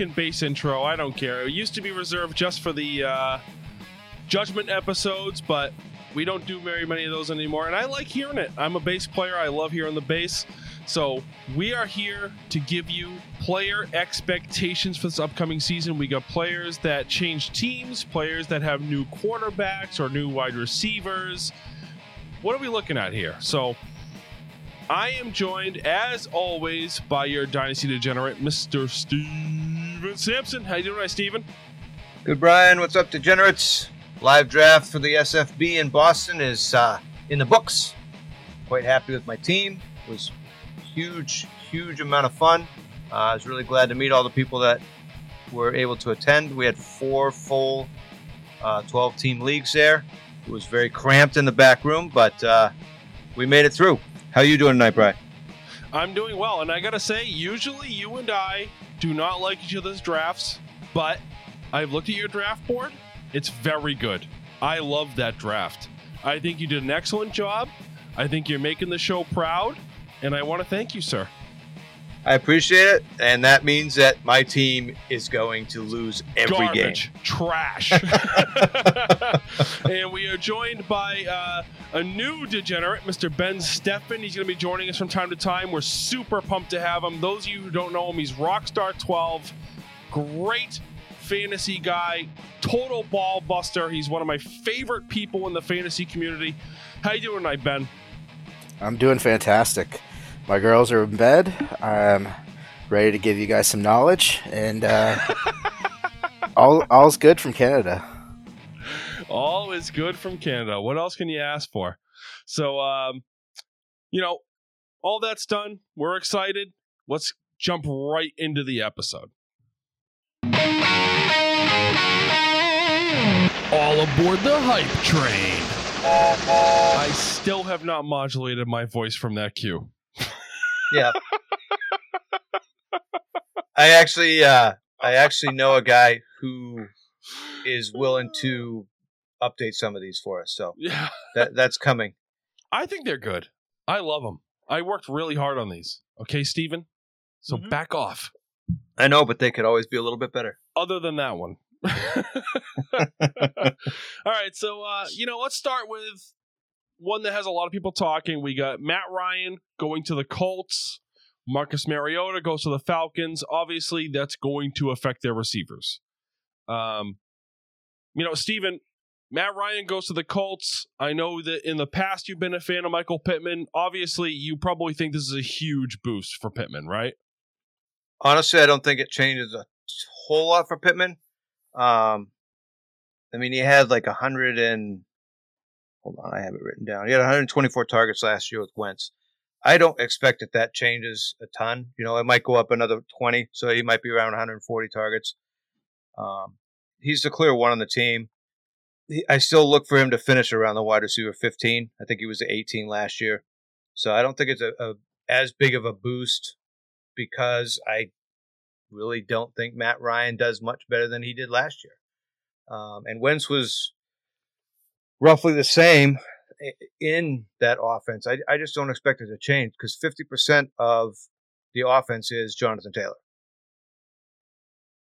in fucking bass intro. I don't care. It used to be reserved just for the uh, judgment episodes, but we don't do very many of those anymore. And I like hearing it. I'm a bass player. I love hearing the bass. So we are here to give you player expectations for this upcoming season. We got players that change teams, players that have new quarterbacks or new wide receivers. What are we looking at here? So I am joined, as always, by your Dynasty Degenerate, Mr. Steven Sampson. How you doing, Steven? Good, Brian. What's up, degenerates? Live draft for the SFB in Boston is uh, in the books. Quite happy with my team. It was huge, huge amount of fun. Uh, I was really glad to meet all the people that were able to attend. We had four full uh, 12 team leagues there. It was very cramped in the back room, but uh, we made it through. How you doing tonight, Brian? I'm doing well, and I gotta say, usually you and I do not like each other's drafts, but I've looked at your draft board. It's very good. I love that draft. I think you did an excellent job. I think you're making the show proud, and I want to thank you, sir. I appreciate it, and that means that my team is going to lose every Garbage, game. trash. and we are joined by uh, a new degenerate, Mr. Ben Steffen. He's going to be joining us from time to time. We're super pumped to have him. Those of you who don't know him, he's Rockstar 12. Great fantasy guy, total ball buster. He's one of my favorite people in the fantasy community. How you doing tonight, Ben? I'm doing fantastic. My girls are in bed. I'm ready to give you guys some knowledge, and uh, all all's good from Canada. All is good from Canada. What else can you ask for? So, um, you know, all that's done. We're excited. Let's jump right into the episode. All aboard the hype train. I still have not modulated my voice from that cue. Yeah. I actually, uh, I actually know a guy who is willing to update some of these for us. So Yeah, that that's coming. I think they're good. I love them. I worked really hard on these. Okay, Steven? So Mhm. back off. I know, but they could always be a little bit better. other than that one. All right, so uh, you know, let's start with one that has a lot of people talking. We got Matt Ryan going to the Colts. Marcus Mariota goes to the Falcons. Obviously, that's going to affect their receivers. Um, you know, Steven, Matt Ryan goes to the Colts. I know that in the past you've been a fan of Michael Pittman. Obviously, you probably think this is a huge boost for Pittman, right? Honestly, I don't think it changes a whole lot for Pittman. Um, I mean, he had like a hundred and hold on, I have it written down. He had 124 targets last year with Wentz. I don't expect that that changes a ton. You know, it might go up another 20, so he might be around 140 targets. Um, he's the clear one on the team. He, I still look for him to finish around the wide receiver 15. I think he was 18 last year, so I don't think it's a, a as big of a boost because I really don't think Matt Ryan does much better than he did last year. Um, and Wentz was roughly the same in that offense. I, I just don't expect it to change because 50% of the offense is Jonathan Taylor.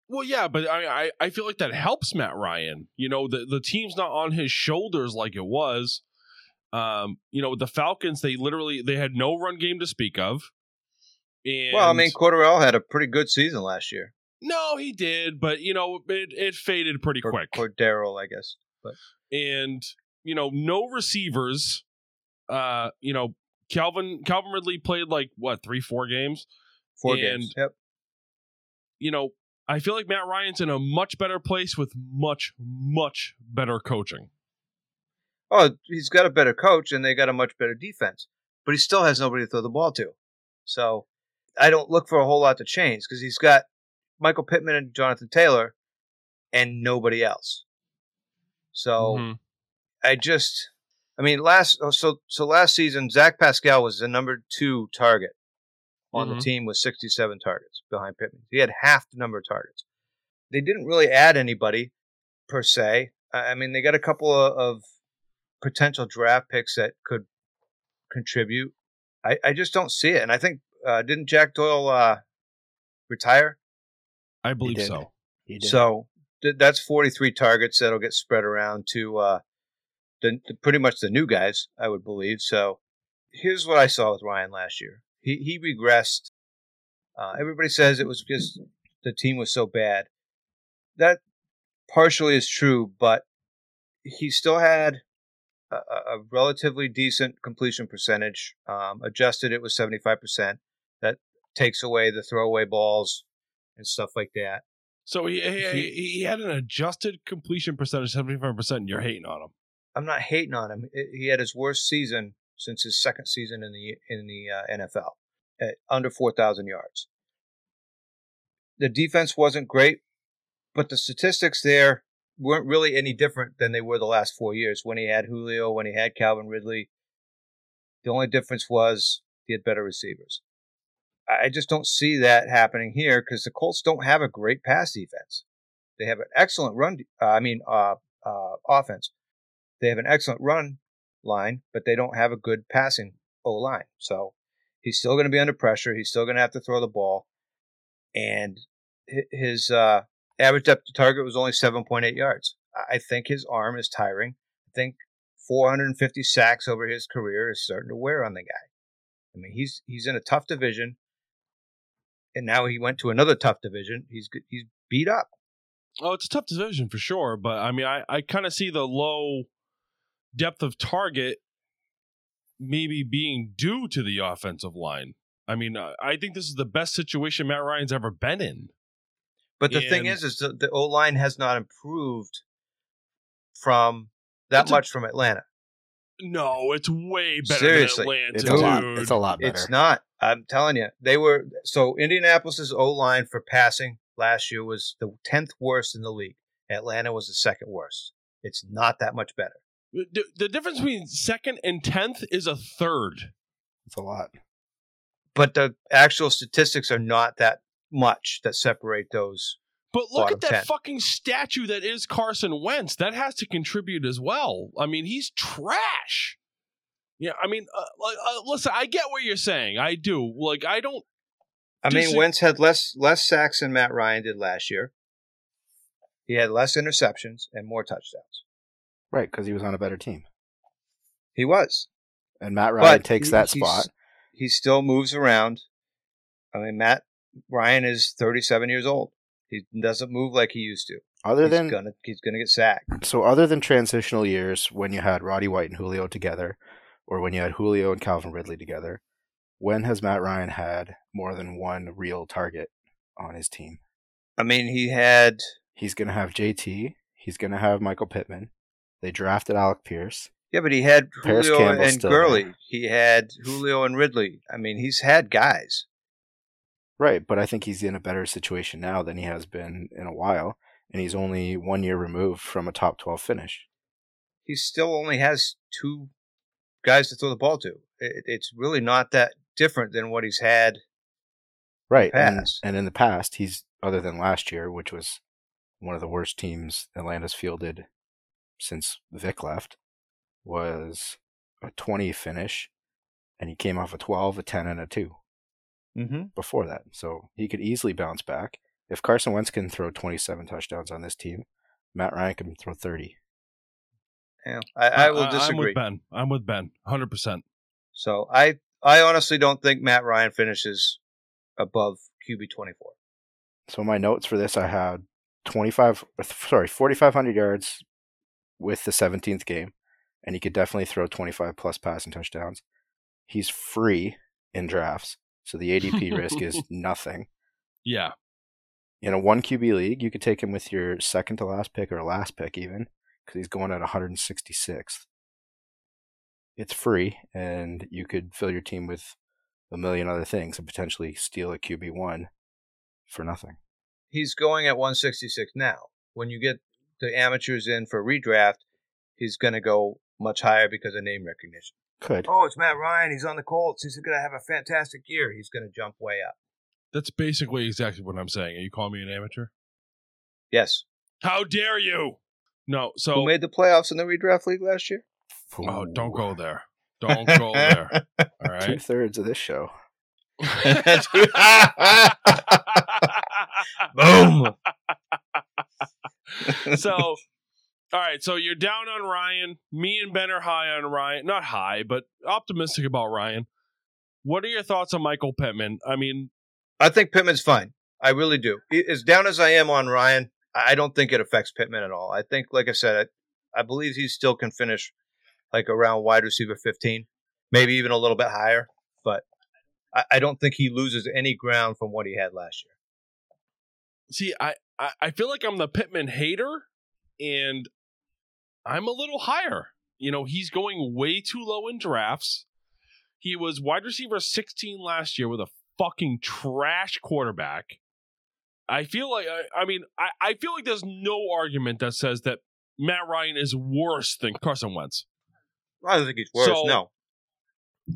Well, yeah, but I, I I feel like that helps Matt Ryan. You know, the the team's not on his shoulders like it was. Um, you know, the Falcons, they literally they had no run game to speak of. And well, I mean, Cordarrelle had a pretty good season last year. no, he did, but you know, it it faded pretty Or, quick. Cordero, I guess. But and you know, no receivers. Uh, you know, Calvin Calvin Ridley played like what three four games. Four And- games. Yep. You know, I feel like Matt Ryan's in a much better place with much much better coaching. Oh, he's got a better coach and they got a much better defense, but he still has nobody to throw the ball to. So I don't look for a whole lot to change because he's got Michael Pittman and Jonathan Taylor and nobody else. So Mhm. I just, I mean, last oh, so so last season Zach Pascal was the number two target on Mhm. the team with 67 targets behind Pittman. He had half the number of targets. They didn't really add anybody per se. I I mean, they got a couple of, of potential draft picks that could contribute. I, I just don't see it, and I think uh, didn't Jack Doyle uh, retire? I believe did. so. He did. So th- that's 43 targets that'll get spread around to uh, the, the pretty much the new guys, I would believe. So here's what I saw with Ryan last year. He he regressed. Uh, everybody says it was because the team was so bad. That partially is true, but he still had a, a relatively decent completion percentage. Um, adjusted, it was 75%. That takes away the throwaway balls and stuff like that. So he he, He- he had an adjusted completion percentage seventy five percent. and You're hating on him. I'm not hating on him. He had his worst season since his second season in the in the uh, NFL at under 4,000 yards. The defense wasn't great, but the statistics there weren't really any different than they were the last four years when he had Julio, when he had Calvin Ridley. The only difference was he had better receivers. I just don't see that happening here because the Colts don't have a great pass defense. They have an excellent run. Uh, I mean, uh, uh, offense. They have an excellent run line, but they don't have a good passing O line. So he's still going to be under pressure. He's still going to have to throw the ball, and his uh, average depth to target was only 7.8 yards. I think his arm is tiring. I think 450 sacks over his career is starting to wear on the guy. I mean, he's he's in a tough division, and now he went to another tough division. He's he's beat up. Oh, it's a tough division for sure, but I mean, I, I kind of see the low depth of target maybe being due to the offensive line. I mean, uh, I think this is the best situation Matt Ryan's ever been in. But the thing is, is the, the O line has not improved from that It's a- much from Atlanta. No, it's way better Seriously. than Atlanta. it's Dude. a lot. It's a lot better. It's not. I'm telling you, they were so Indianapolis's O line for passing last year was the tenth worst in the league. Atlanta was the second worst. It's not that much better. The, the difference between second and tenth is a third. It's a lot. But the actual statistics are not that much that separate those. But look at that 10. fucking statue that is Carson Wentz. That has to contribute as well. I mean, he's trash. Yeah, I mean, uh, uh, listen, I get what you're saying. I do. Like, I don't. I mean, Dis- Wentz had less less sacks than Matt Ryan did last year. He had less interceptions and more touchdowns. Right, because he was on a better team. He was. And Matt Ryan But takes he- that spot. He still moves around. I mean, Matt Ryan is 37 years old. He doesn't move like he used to. Other he's than gonna he's gonna get sacked. so other than transitional years when you had Roddy White and Julio together, or when you had Julio and Calvin Ridley together, when has Matt Ryan had more than one real target on his team? I mean, he had He's gonna have JT. He's gonna have Michael Pittman. They drafted Alec Pierce. yeah, but he had Paris Julio Campbell's and Gurley. there. He had Julio and Ridley. I mean, he's had guys. Right, but I think he's in a better situation now than he has been in a while, and he's only one year removed from a top twelve finish. He still only has two guys to throw the ball to. It's really not that different than what he's had. Right, and, Past. and in the past, he's other than last year, which was one of the worst teams Atlanta's fielded since Vick left, was a twenty finish, and he came off a twelve, a ten, and a two Mm-hmm. before that. So he could easily bounce back. If Carson Wentz can throw twenty-seven touchdowns on this team, Matt Ryan can throw thirty. Yeah, I, I will I'm with Ben. I'm with Ben. 100%. So I I honestly don't think Matt Ryan finishes above QB 24. So my notes for this, I had twenty-five, sorry, forty-five hundred yards with the seventeenth game, and he could definitely throw twenty-five plus passing touchdowns. He's free in drafts, so the ADP risk is nothing. Yeah. In a one QB league, you could take him with your second to last pick or last pick even, because he's going at 166th. It's free, and you could fill your team with a million other things and potentially steal a QB one for nothing. He's going at 166 now. When you get the amateurs in for redraft, he's going to go much higher because of name recognition. Could. Oh, it's Matt Ryan. He's on the Colts. He's going to have a fantastic year. He's going to jump way up. That's basically exactly what I'm saying. Are you calling me an amateur? Yes. How dare you? No. So Who made the playoffs in the redraft league last year? oh, don't go there. Don't go there. All right. Two thirds of this show. Boom. so, all right. So you're down on Ryan. Me and Ben are high on Ryan. Not high, but optimistic about Ryan. What are your thoughts on Michael Pittman? I mean, I think Pittman's fine. I really do. As down as I am on Ryan, I don't think it affects Pittman at all. I think, like I said, I, I believe he still can finish like around wide receiver 15, maybe even a little bit higher. But I, I don't think he loses any ground from what he had last year. See, I, I, I feel like I'm the Pittman hater, and I'm a little higher. You know, he's going way too low in drafts. He was wide receiver 16 last year with a fucking trash quarterback. I feel like I, I mean I, I feel like there's no argument that says that Matt Ryan is worse than Carson Wentz. I don't think he's worse. So, no,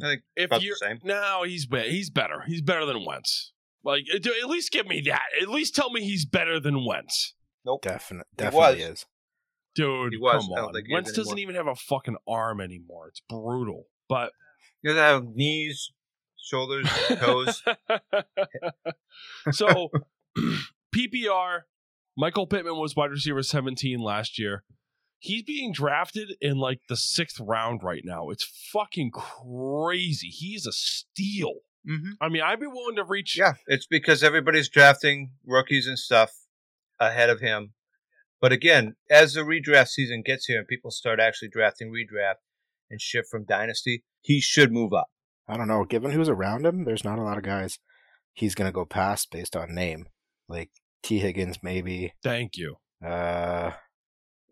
I think If you're same. no, he's be- he's better. He's better than Wentz. Like eh, at at least give me that. At least tell me he's better than Wentz. Nope. Definitely, He definitely was. is. Dude, He was. come on. think he Wentz doesn't anymore. even have a fucking arm anymore. It's brutal. But He doesn't have knees, shoulders, toes. so PPR, Michael Pittman was wide receiver 17 last year. He's being drafted in like the sixth round right now. It's fucking crazy. He's a steal. Mm-hmm. I mean, I'd be willing to reach. Yeah, it's because everybody's drafting rookies and stuff ahead of him. But again, as the redraft season gets here and people start actually drafting redraft and shift from dynasty, he should move up. I don't know. Given who's around him, there's not a lot of guys he's gonna go past based on name. Like Tee Higgins, maybe. Thank you. Uh,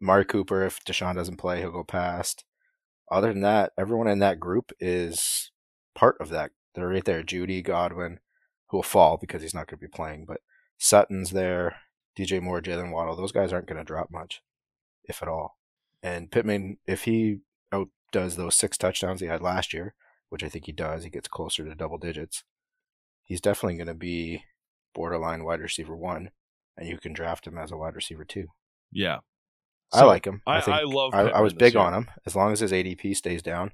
Amari Cooper, if Deshaun doesn't play, he'll go past. Other than that, everyone in that group is part of that. They're right there. Jeudy, Godwin, who will fall because he's not going to be playing, but Sutton's there. DJ Moore, Jaylen Waddle, those guys aren't going to drop much, if at all. And Pittman, if he outdoes those six touchdowns he had last year, which I think he does, he gets closer to double digits. He's definitely going to be borderline wide receiver one, and you can draft him as a wide receiver two. Yeah. I like him. I, think I love. I, I was big year. on him. As long as his ADP stays down,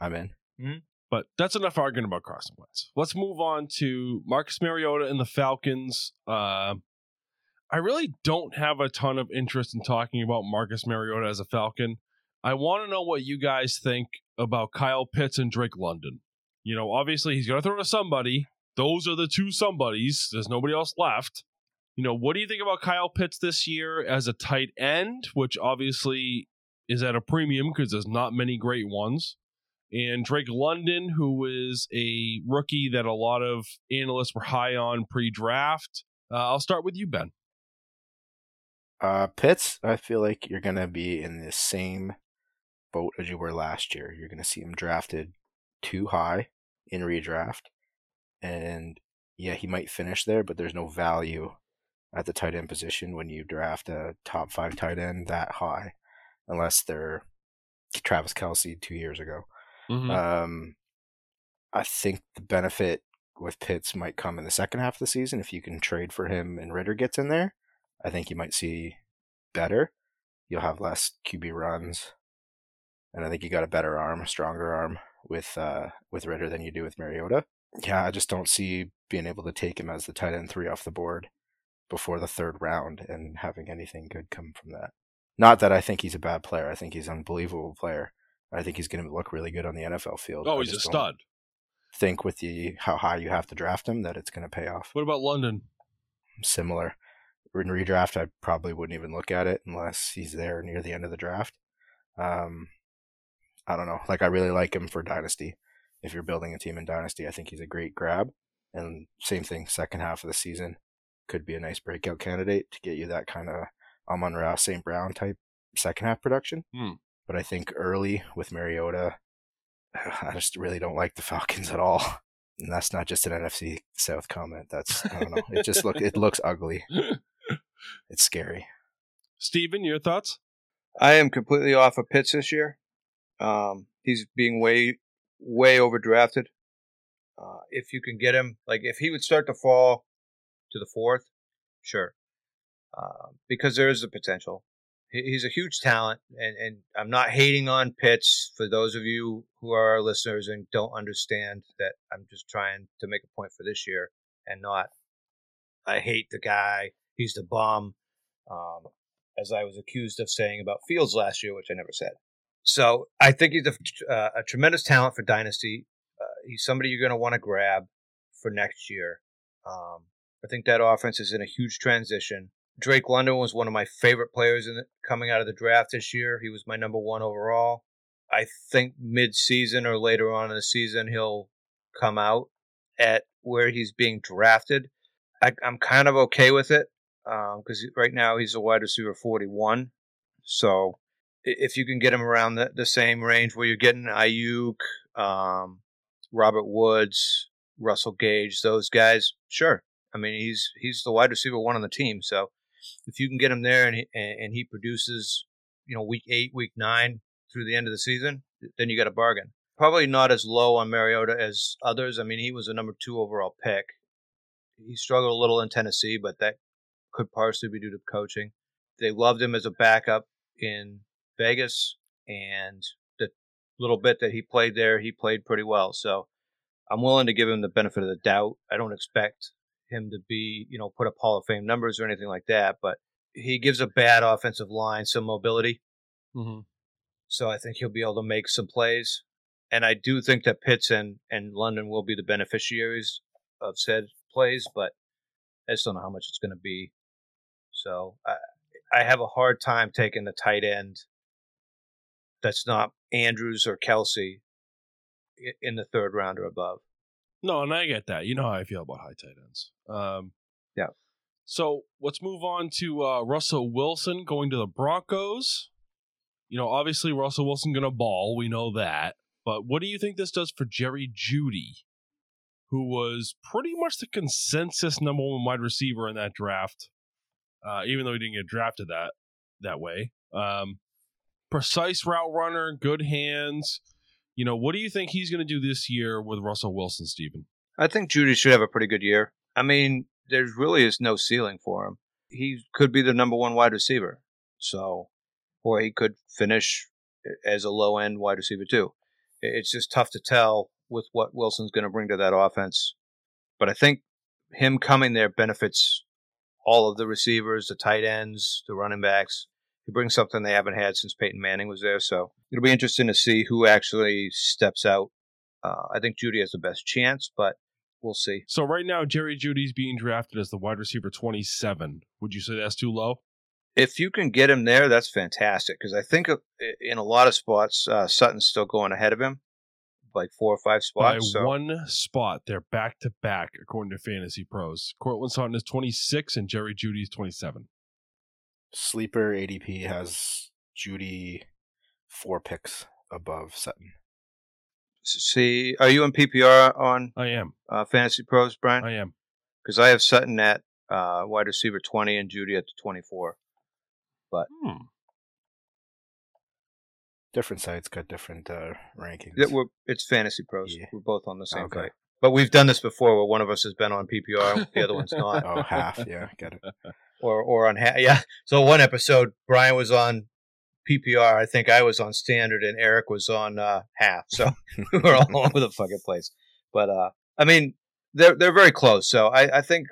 I'm in. Mm-hmm. But that's enough arguing about Carson Wentz. Let's move on to Marcus Mariota and the Falcons. Uh, I really don't have a ton of interest in talking about Marcus Mariota as a Falcon. I want to know what you guys think about Kyle Pitts and Drake London. You know, obviously he's going to throw to somebody. Those are the two somebodies. There's nobody else left. You know, what do you think about Kyle Pitts this year as a tight end, which obviously is at a premium because there's not many great ones? And Drake London, who is a rookie that a lot of analysts were high on pre-draft. Uh, I'll start with you, Ben. Uh, Pitts, I feel like you're going to be in the same boat as you were last year. You're going to see him drafted too high in redraft. And yeah, he might finish there, but there's no value at the tight end position when you draft a top five tight end that high, unless they're Travis Kelce two years ago. Mm-hmm. Um, I think the benefit with Pitts might come in the second half of the season if you can trade for him and Ridder gets in there. I think you might see better. You'll have less QB runs, and I think you got a better arm, a stronger arm with uh, with Ridder than you do with Mariota. Yeah, I just don't see being able to take him as the tight end three off the board before the third round and having anything good come from that. Not that I think he's a bad player. I think he's an unbelievable player. I think he's going to look really good on the NFL field. oh, I he's a stud. Think with the how high you have to draft him that it's going to pay off. What about London? Similar in redraft, I probably wouldn't even look at it unless he's there near the end of the draft. Um, I don't know. Like I really like him for dynasty. If you're building a team in dynasty, I think he's a great grab. And same thing, second half of the season could be a nice breakout candidate to get you that kind of Amon Ra St. Brown type second half production. Hmm. But I think early with Mariota, I just really don't like the Falcons at all. And that's not just an NFC South comment. That's I don't know. It just look it looks ugly. It's scary. Steven, your thoughts? I am completely off of Pitts this year. Um, he's being way, way overdrafted. Uh, if you can get him, like if he would start to fall to the fourth, sure, uh, because there is the potential. He, he's a huge talent, and, and I'm not hating on Pitts. For those of you who are our listeners and don't understand that, I'm just trying to make a point for this year and not I hate the guy. He's the bum. Um, as I was accused of saying about Fields last year, which I never said. So I think he's a, uh, a tremendous talent for Dynasty. Uh, he's somebody you're going to want to grab for next year. Um, I think that offense is in a huge transition. Drake London was one of my favorite players in the, coming out of the draft this year. He was my number one overall. I think mid-season or later on in the season he'll come out at where he's being drafted. I, am kind of okay with it because um, right now he's a wide receiver 41. So if you can get him around the, the same range where you're getting Aiyuk, um, Robert Woods, Russell Gage, those guys, sure. I mean, he's he's the wide receiver one on the team. So if you can get him there and he, and he produces, you know, week eight, week nine through the end of the season, then you got a bargain. Probably not as low on Mariota as others. I mean, he was a number two overall pick. He struggled a little in Tennessee, but that could partially be due to coaching. They loved him as a backup in Vegas, and the little bit that he played there, he played pretty well. So I'm willing to give him the benefit of the doubt. I don't expect him to be, you know, put up Hall of Fame numbers or anything like that, but he gives a bad offensive line some mobility. Mm-hmm. So I think he'll be able to make some plays. And I do think that Pitts and, and London will be the beneficiaries of said plays, but I just don't know how much it's going to be. So I, I have a hard time taking the tight end that's not Andrews or Kelce in the third round or above. No, and I get that. You know how I feel about high tight ends. Um, yeah. So let's move on to uh, Russell Wilson going to the Broncos. You know, obviously Russell Wilson going to ball. We know that. But what do you think this does for Jerry Jeudy, who was pretty much the consensus number one wide receiver in that draft, uh, even though he didn't get drafted that that way. Um, precise route runner, good hands. You know, what do you think he's going to do this year with Russell Wilson, Stephen? I think Jeudy should have a pretty good year. I mean, there really is no ceiling for him. He could be the number one wide receiver. So, or he could finish as a low end wide receiver too. It's just tough to tell with what Wilson's going to bring to that offense. But I think him coming there benefits all of the receivers, the tight ends, the running backs he brings something they haven't had since Peyton Manning was there. So it'll be interesting to see who actually steps out. Uh, I think Jeudy has the best chance, but we'll see. So right now, Jerry Jeudy's being drafted as the wide receiver 27. Would you say that's too low? If you can get him there, that's fantastic. Because I think in a lot of spots, uh, Sutton's still going ahead of him, like four or five spots. By so. one spot, they're back to back according to Fantasy Pros. Courtland Sutton is 26 and Jerry Jeudy is 27 sleeper ADP has Jeudy four picks above Sutton. See, are you in PPR on? I am. Uh, Fantasy Pros, Brian. I am. Because I have Sutton at uh, wide receiver twenty and Jeudy at the twenty-four. But hmm. different sites got different uh, rankings. Yeah, it's Fantasy Pros. Yeah. We're both on the same okay. site. But we've done this before, where one of us has been on PPR, the other one's not. oh, half. Yeah, get it. or or on ha- yeah. So one episode, Brian was on PPR. I think I was on standard, and Eric was on uh, half. So we were all over the fucking place. But uh, I mean, they're they're very close. So I, I think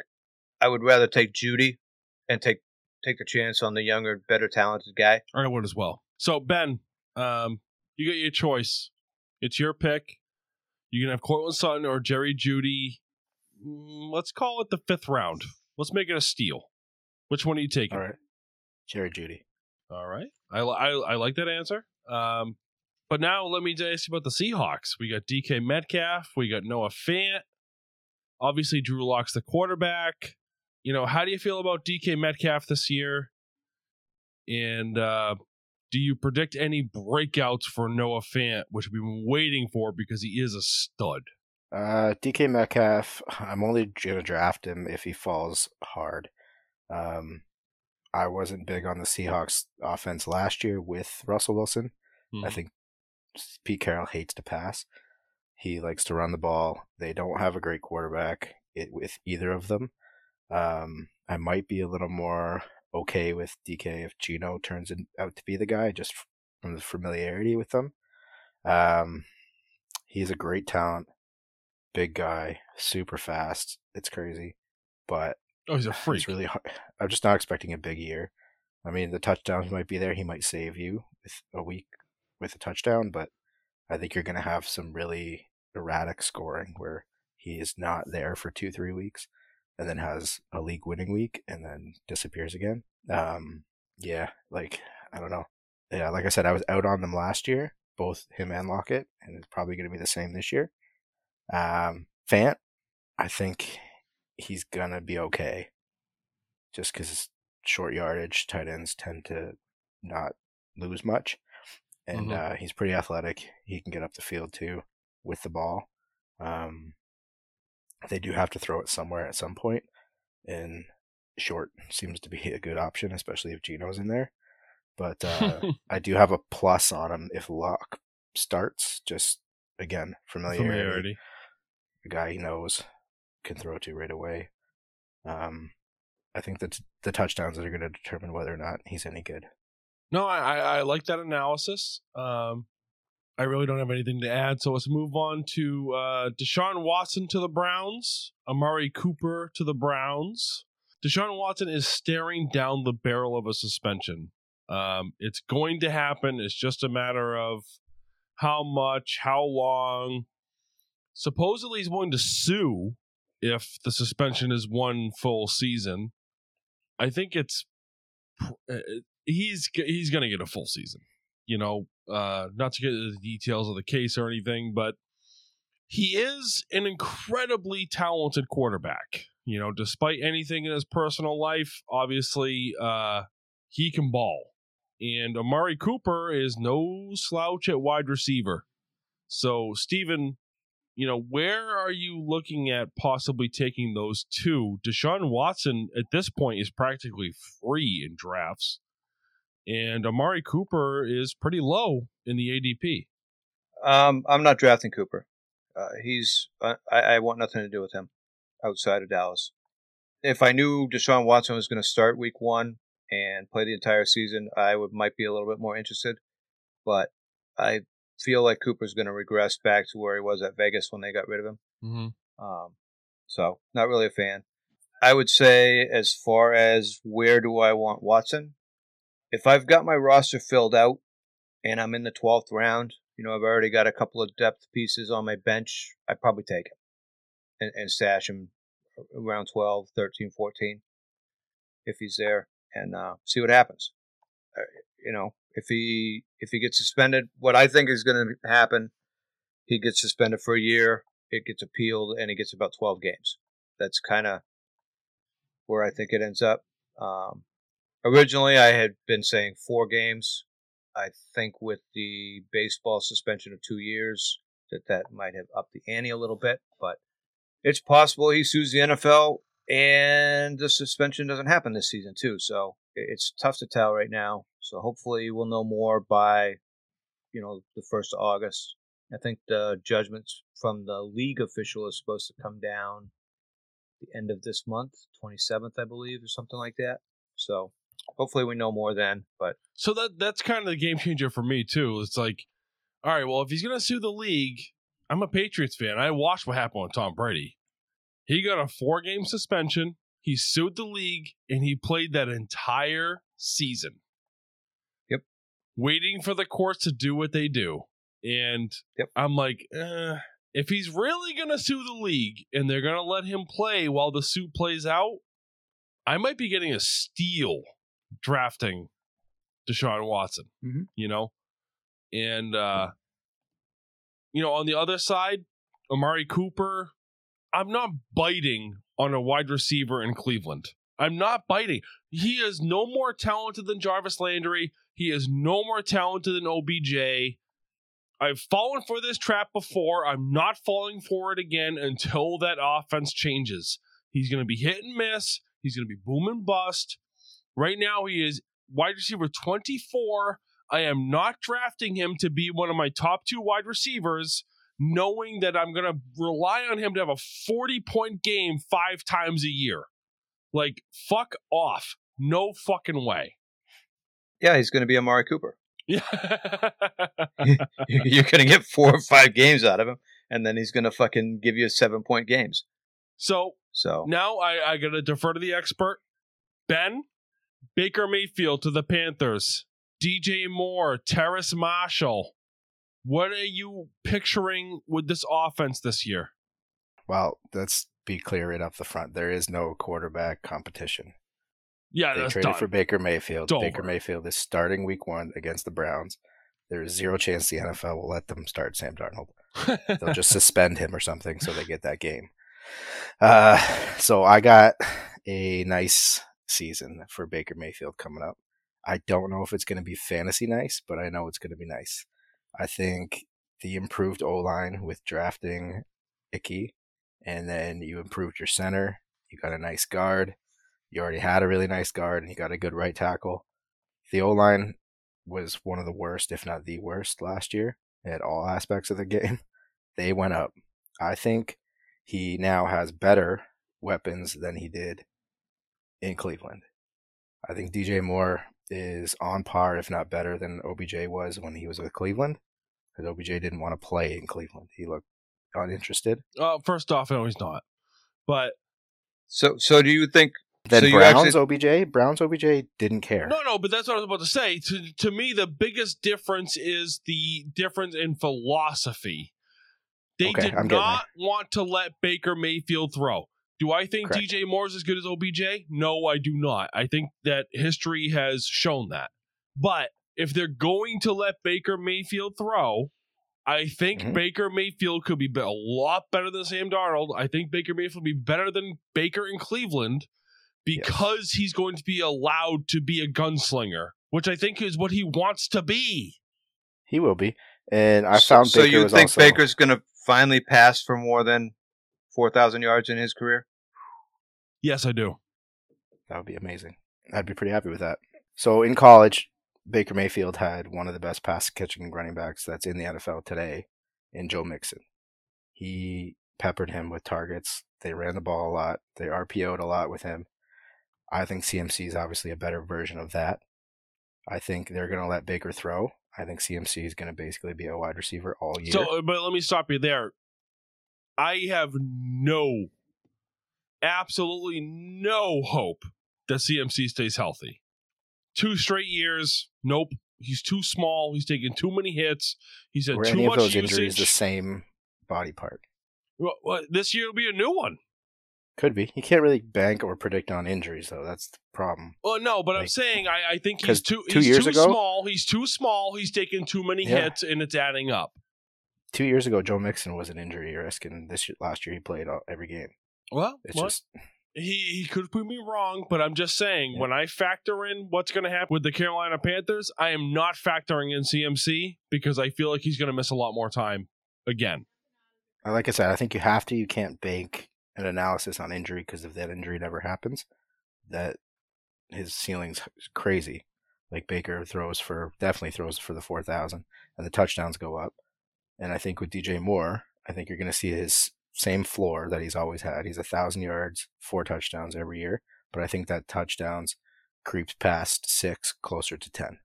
I would rather take Jeudy and take take the chance on the younger, better talented guy. Or I would as well. So Ben, um, you get your choice. It's your pick. You can have Courtland Sutton or Jerry Jeudy. Mm, let's call it the fifth round. Let's make it a steal. Which one are you taking? All right, Jerry Jeudy. All right, I, I, I like that answer. Um, but now let me ask you about the Seahawks. We got DK Metcalf. We got Noah Fant. Obviously, Drew Lock's the quarterback. You know, how do you feel about DK Metcalf this year? And uh, do you predict any breakouts for Noah Fant, which we've been waiting for because he is a stud? Uh, DK Metcalf, I'm only going to draft him if he falls hard. Um, I wasn't big on the Seahawks offense last year with Russell Wilson. Mm-hmm. I think Pete Carroll hates to pass. He likes to run the ball. They don't have a great quarterback it, with either of them. Um, I might be a little more okay with DK if Geno turns out to be the guy, just from the familiarity with them. Um, he's a great talent, big guy, super fast. It's crazy, but Oh, he's a freak. It's really hard. I'm just not expecting a big year. I mean, the touchdowns might be there. He might save you with a week with a touchdown, but I think you're going to have some really erratic scoring where he is not there for two, three weeks and then has a league winning week and then disappears again. Um, yeah, like, I don't know. Yeah, like I said, I was out on them last year, both him and Lockett, and it's probably going to be the same this year. Um, Fant, I think he's going to be okay just because short yardage tight ends tend to not lose much. And Mhm. uh, he's pretty athletic. He can get up the field too with the ball. Um, they do have to throw it somewhere at some point, and short seems to be a good option, especially if Geno's in there. But uh, I do have a plus on him if Lock starts. Just again, familiarity. Familiarity. A guy he knows can throw to right away. Um, I think that the touchdowns that are going to determine whether or not he's any good. No, I, I, I like that analysis. Um, I really don't have anything to add. So let's move on to uh, Deshaun Watson to the Browns, Amari Cooper to the Browns. Deshaun Watson is staring down the barrel of a suspension. Um, it's going to happen. It's just a matter of how much, how long. Supposedly, he's willing to sue if the suspension is one full season. I think it's uh, he's he's going to get a full season. You know, uh, not to get into the details of the case or anything, but he is an incredibly talented quarterback. You know, despite anything in his personal life, obviously uh, he can ball. And Amari Cooper is no slouch at wide receiver. So, Steven, you know, where are you looking at possibly taking those two? Deshaun Watson at this point is practically free in drafts, and Amari Cooper is pretty low in the ADP. Um, I'm not drafting Cooper. Uh, he's I, I want nothing to do with him outside of Dallas. If I knew Deshaun Watson was going to start Week One and play the entire season, I would might be a little bit more interested. But I feel like Cooper's going to regress back to where he was at Vegas when they got rid of him. Mm-hmm. Um, so not really a fan. I would say as far as where do I want Watson, if I've got my roster filled out and I'm in the 12th round, you know, I've already got a couple of depth pieces on my bench, I'd probably take him and, and stash him around 12, 13, 14 if he's there and uh, see what happens. Uh, you know, if he if he gets suspended, what I think is going to happen, he gets suspended for a year, it gets appealed, and he gets about 12 games. That's kind of where I think it ends up. Um, originally, I had been saying four games. I think with the baseball suspension of two years, that that might have upped the ante a little bit, but it's possible he sues the NFL and the suspension doesn't happen this season too. So it's tough to tell right now. So hopefully we'll know more by, you know, the first of August. I think the judgments from the league official is supposed to come down the end of this month, 27th, I believe, or something like that. So hopefully we know more then. But So that that's kind of the game changer for me too. It's like, all right, well, if he's gonna sue the league, I'm a Patriots fan. I watched what happened with Tom Brady. He got a four game suspension. He sued the league and he played that entire season. Yep. Waiting for the courts to do what they do. And Yep. I'm like, eh, if he's really going to sue the league and they're going to let him play while the suit plays out, I might be getting a steal drafting Deshaun Watson, Mhm. you know? And, uh, you know, on the other side, Amari Cooper, I'm not biting on a wide receiver in Cleveland. I'm not biting. He is no more talented than Jarvis Landry. He is no more talented than OBJ. I've fallen for this trap before. I'm not falling for it again until that offense changes. He's going to be hit and miss. He's going to be boom and bust. Right now, he is wide receiver 24. I am not drafting him to be one of my top two wide receivers, knowing that I'm going to rely on him to have a 40 point game five times a year. Like, fuck off. No fucking way. yeah, he's going to be Amari Cooper. Yeah. You're going to get four or five games out of him, and then he's going to fucking give you seven point games. So So now I, I got to defer to the expert. Ben, Baker Mayfield to the Panthers, DJ Moore, Terrace Marshall. What are you picturing with this offense this year? Well, let's be clear right up the front. There is no quarterback competition. Yeah, They traded done. for Baker Mayfield. It's Baker over. Mayfield is starting week one against the Browns. There is zero chance the NFL will let them start Sam Darnold. They'll just suspend him or something so they get that game. Uh, so I got a nice season for Baker Mayfield coming up. I don't know if it's going to be fantasy nice, but I know it's going to be nice. I think the improved O line with drafting Icky, and then you improved your center. You got a nice guard. You already had a really nice guard, and you got a good right tackle. The O line was one of the worst, if not the worst, last year at all aspects of the game. They went up. I think he now has better weapons than he did in Cleveland. I think DJ Moore is on par, if not better, than OBJ was when he was with Cleveland. Because OBJ didn't want to play in Cleveland. He looked uninterested. uh, first off, no, he's not. But so so do you think Then So Browns actually- OBJ, Browns OBJ didn't care. no, no, but that's what I was about to say. To to me, the biggest difference is the difference in philosophy. They Okay, did I'm not want to let Baker Mayfield throw. Do I think Correct. DJ is as good as OBJ? No, I do not. I think that history has shown that. But if they're going to let Baker Mayfield throw, I think Mhm. Baker Mayfield could be be- a lot better than Sam Darnold. I think Baker Mayfield would be better than Baker in Cleveland because he's going to be allowed to be a gunslinger, which I think is what he wants to be. He will be. And I so, found so Baker you was think also, Baker's going to finally pass for more than four thousand yards in his career? Yes, I do. That would be amazing. I'd be pretty happy with that. So in college, Baker Mayfield had one of the best pass catching running backs that's in the NFL today in Joe Mixon. He peppered him with targets. They ran the ball a lot. They RPO'd a lot with him. I think CMC is obviously a better version of that. I think they're going to let Baker throw. I think CMC is going to basically be a wide receiver all year. So, uh, but let me stop you there. I have no, absolutely no hope that CMC stays healthy. Two straight years, nope. He's too small. He's taking too many hits. He's had Were too any of much those usage. injuries the same body part? Well, well, this year will be a new one. Could be. You can't really bank or predict on injuries, though. That's the problem. Well, no, but I'm saying I, I think he's too. two he's years too ago- small. He's too small. He's taking too many Yeah. hits, and it's adding up. Two years ago, Joe Mixon was an injury risk, and this year, last year he played all, every game. Well, It's well, just he he could prove me wrong, but I'm just saying Yeah. when I factor in what's going to happen with the Carolina Panthers, I am not factoring in CMC because I feel like he's going to miss a lot more time again. Uh, like I said. I think you have to. You can't bank an analysis on injury because if that injury never happens, that his ceiling's crazy. Like Baker throws for definitely throws for the four thousand, and the touchdowns go up. And I think with DJ Moore, I think you're going to see his same floor that he's always had. He's a thousand yards, four touchdowns every year, but I think that touchdowns creeps past six, closer to ten.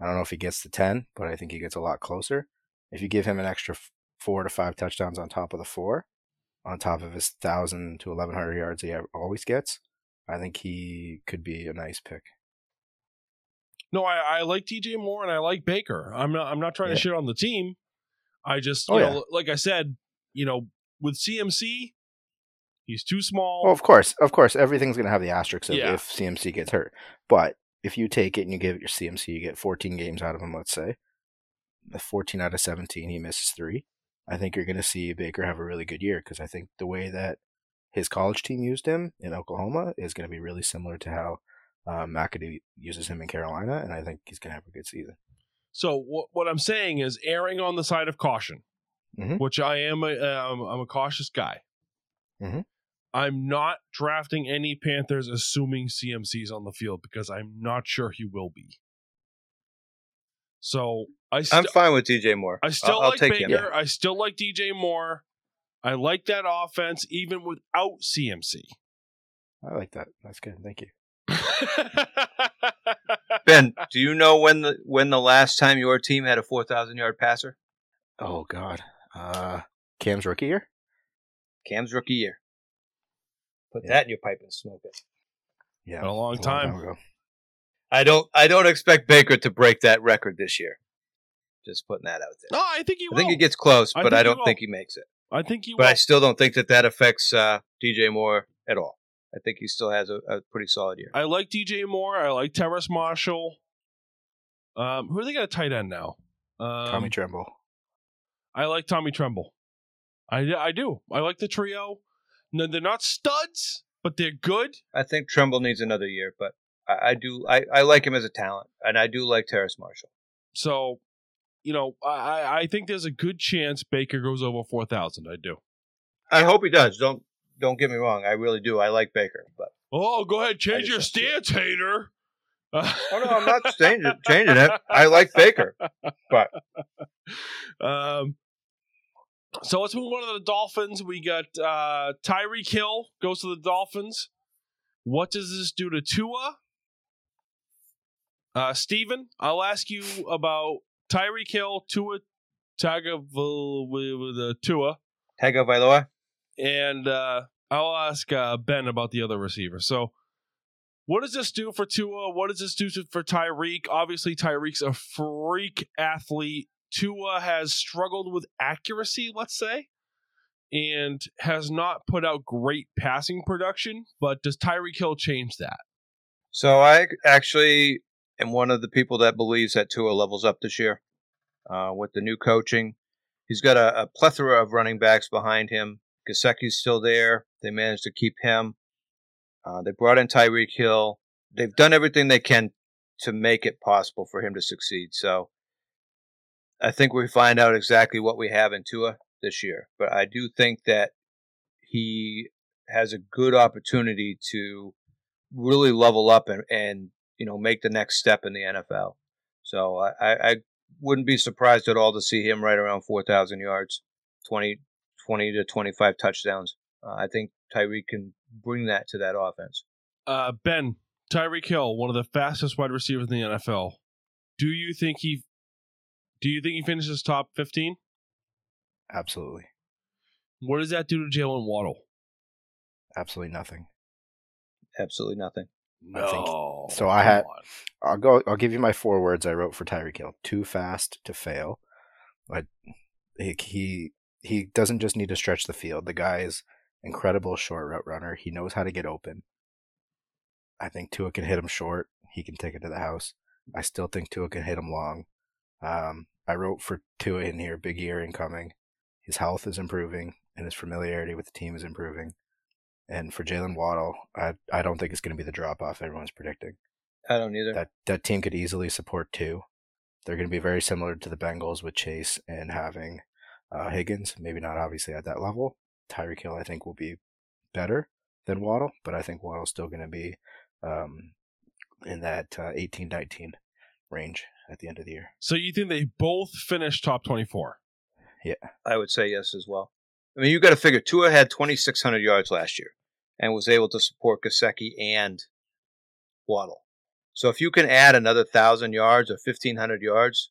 I don't know if he gets to ten, but I think he gets a lot closer. If you give him an extra four to five touchdowns on top of the four, on top of his thousand to eleven hundred yards he always gets, I think he could be a nice pick. No, I, I like DJ Moore and I like Baker. I'm not I'm not trying Yeah. to shit on the team. I just Oh, you yeah. like I said, you know, with CMC, he's too small. Well, of course, of course, everything's going to have the asterisk of Yeah. if CMC gets hurt. But if you take it and you give it your CMC, you get 14 games out of him, let's say. 14 out of 17, he misses three. I think you're going to see Baker have a really good year because I think the way that his college team used him in Oklahoma is going to be really similar to how uh, McAdoo uses him in Carolina, and I think he's going to have a good season. So what what I'm saying is erring on the side of caution, Mhm. which I am. A, um, I'm a cautious guy. Mhm. I'm not drafting any Panthers assuming CMC's on the field because I'm not sure he will be. So I I'm fine with DJ Moore. I still I'll, I'll like take him. Baker. I still like DJ Moore. I like that offense even without CMC. I like that. That's good. Thank you. Ben, do you know when the when the last time your team had a four thousand yard passer? Oh, God. Uh, Cam's rookie year? Cam's rookie year. Put Yeah. that in your pipe and smoke it. Yeah, Been a long it's time. ago. I don't. I don't expect Baker to break that record this year. Just putting that out there. No, I think he I will. think he gets close, but think I don't will. think he makes it. I think he But will. I still don't think that that affects uh, DJ Moore at all. I think he still has a, a pretty solid year. I like DJ Moore. I like Terrace Marshall. Um, who are they got a tight end now? Um, Tommy Tremble. I like Tommy Tremble. I, I do. I like the trio. No, they're not studs, but they're good. I think Tremble needs another year, but I, I do. I, I like him as a talent, and I do like Terrace Marshall. So, you know, I, I- think there's a good chance Baker goes over four thousand. I do. I hope he does. Don't don't get me wrong. I really do. I like Baker, but Oh, go ahead, change your don't see it. stance, hater. Oh no, I'm not changing changing it. I like Baker. But um, so let's move on to the Dolphins. We got uh, Tyreek Hill goes to the Dolphins. What does this do to Tua? Uh, Steven, I'll ask you about Tyreek Hill, Tua Tagovailoa, Tua, Tagovailoa. and uh, I'll ask uh, Ben about the other receiver. So, what does this do for Tua? What does this do for Tyreek? Obviously, Tyreek's a freak athlete. Tua has struggled with accuracy, let's say, and has not put out great passing production. But does Tyreek Hill change that? So I actually am one of the people that believes that Tua levels up this year uh, with the new coaching. He's got a, a plethora of running backs behind him. Gesicki's still there. They managed to keep him. Uh, they brought in Tyreek Hill. They've done everything they can to make it possible for him to succeed. So I think we find out exactly what we have in Tua this year. But I do think that he has a good opportunity to really level up and, and you know make the next step in the NFL. So I, I, wouldn't be surprised at all to see him right around 4,000 yards, 20, 20 to 25 touchdowns. Uh, I think Tyreek can bring that to that offense. Uh, ben Tyreek Hill, one of the fastest wide receivers in the NFL. Do you think he? Do you think he finishes top fifteen? Absolutely, What does that do to Jaylen Waddle? absolutely nothing. Absolutely nothing. I think- No. so I Come had- I'll go. I'll give you my four words I wrote for Tyreek Hill: too fast to fail. Like he he he doesn't just need to stretch the field. The guy is incredible short route runner. He knows how to get open. I think Tua can hit him short. He can take it to the house. I still think Tua can hit him long. Um, I wrote for Tua in here: big year incoming. His health is improving, and his familiarity with the team is improving. And for Jaylen Waddle, I I don't think it's going to be the drop off everyone's predicting I don't either. that that team could easily support two. They're going to be very similar to the Bengals with Chase and having uh, Higgins. Maybe not obviously at that level. Tyreek Hill, I think, will be better than Waddle, but I think Waddle's still going to be um, in that uh, 18 19 range at the end of the year. So you think they both finished top twenty-four? Yeah. I would say yes as well. I mean, you got to figure Tua had 2,600 yards last year and was able to support Gesicki and Waddle. So if you can add another thousand yards or 1,500 yards,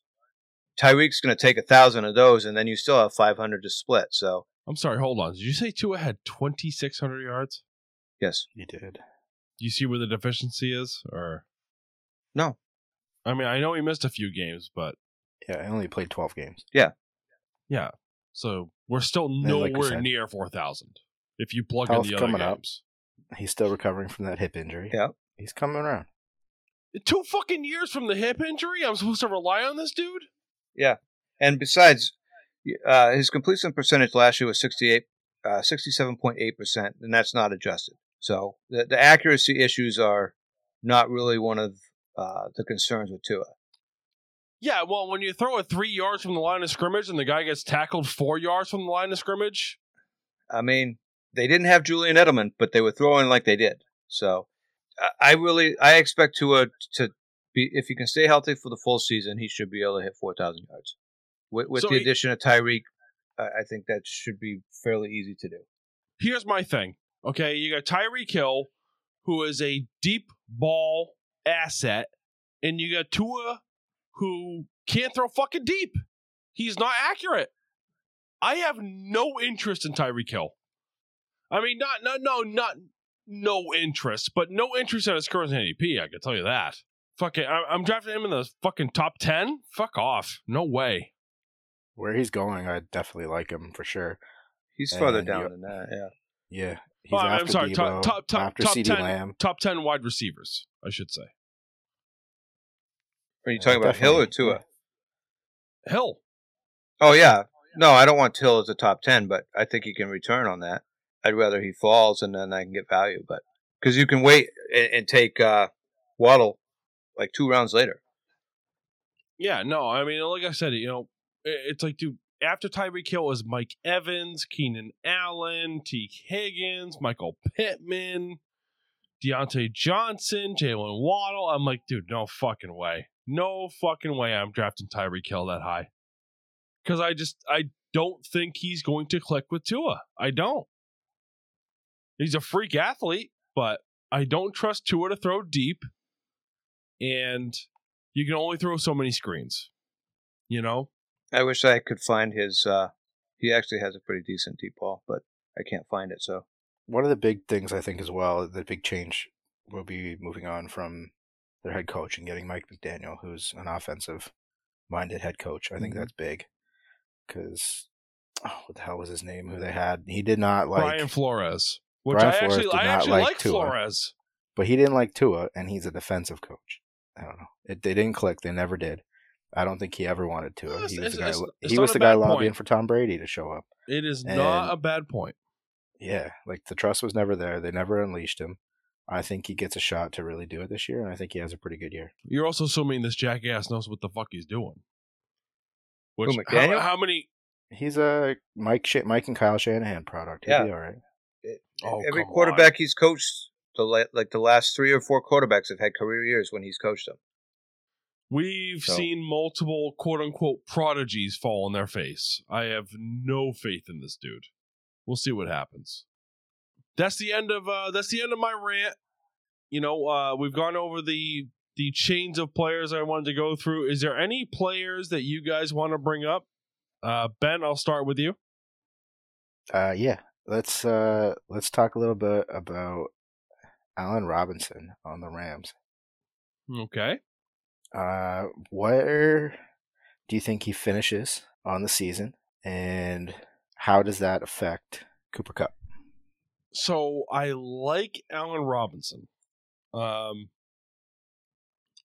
Tyreek's going to take a thousand of those, and then you still have 500 to split. So I'm sorry. Hold on. Did you say Tua had twenty-six hundred yards? yes, You did. Do you see where the deficiency is, or no, I mean, I know he missed a few games, but Yeah, I only played 12 games. yeah. Yeah. So we're still like you nowhere said. near four thousand. If you plug Health in the other coming up. games, He's still recovering from that hip injury. Yeah. He's coming around. two fucking years from the hip injury, I'm supposed to rely on this dude. Yeah. And besides, uh, his completion percentage last year was 68, uh, 67.8 percent, and that's not adjusted. So the, the accuracy issues are not really one of uh, the concerns with Tua. Yeah, well, when you throw it three yards from the line of scrimmage and the guy gets tackled four yards from the line of scrimmage, I mean, they didn't have Julian Edelman, but they were throwing like they did. So I- really I expect Tua to be if he can stay healthy for the full season, he should be able to hit four thousand yards. With, with So the he- addition of Tyreek, I I think that should be fairly easy to do. here's my thing. Okay, you got Tyreek Hill, who is a deep ball asset, and you got Tua, who can't throw fucking deep. He's not accurate. I have no interest in Tyreek Hill. I mean, not no no not no interest, but no interest at his current ADP. I can tell you that. Fuck it, I, I'm drafting him in the fucking top ten. Fuck off. No way. Where he's going, I definitely like him for sure. He's further down you- than that. Yeah. Yeah, he's Oh, after I'm sorry. Top Deebo, top top after top ten. Lamb. Top ten wide receivers, I should say. Are you Uh, talking about Hill or definitely, Tua? Hill. Oh yeah. No, I don't want Hill as a top ten, but I think he can return on that. I'd rather he falls and then I can get value, but because you can wait and, and take uh, Waddle like two rounds later. Yeah, no, I mean, like I said, you know, it's like, dude, after Tyreek Hill was Mike Evans, Keenan Allen, Tee Higgins, Michael Pittman, Diontae Johnson, Jaylen Waddle. I'm like, dude, no fucking way. No fucking way I'm drafting Tyreek Hill that high. Because I just, I don't think he's going to click with Tua. I don't. He's a freak athlete, but I don't trust Tua to throw deep. And you can only throw so many screens. You know? I wish I could find his. Uh, he actually has a pretty decent deep ball, but I can't find it. So One of the big things I think as well, the big change will be moving on from their head coach and getting Mike McDaniel, who's an offensive minded head coach. I think Mhm. that's big because oh, what the hell was his name? Who they had? He did not like, Brian Flores. Which Brian I Flores actually did I not actually like like Tua. Flores. but he didn't like Tua, and he's a defensive coach. I don't know. It, they didn't click. They never did. I don't think he ever wanted Tua. It's- He was the guy. it's- it's he was the guy lobbying point. for Tom Brady to show up. It is And- not a bad point. Yeah, like the trust was never there. They never unleashed him. I think he gets a shot to really do it this year, and I think he has a pretty good year. You're also assuming this jackass knows what the fuck he's doing. Which Who, how, McDaniel? how many He's a Mike Sh- Mike and Kyle Shanahan product. He'll Yeah. be all right. Oh, every come quarterback he's coached, the la- like the last three or four quarterbacks have had career years when he's coached them. We've So- seen multiple quote unquote prodigies fall on their face. I have no faith in this dude. We'll see what happens. That's the end of uh that's the end of my rant. You know, uh we've gone over the the chains of players I wanted to go through. Is there any players that you guys want to bring up? Uh Ben, I'll start with you. Uh, yeah. Let's uh let's talk a little bit about Allen Robinson on the Rams. Okay. Uh, where do you think he finishes on the season, and how does that affect Cooper Kupp? So I like Allen Robinson. Um,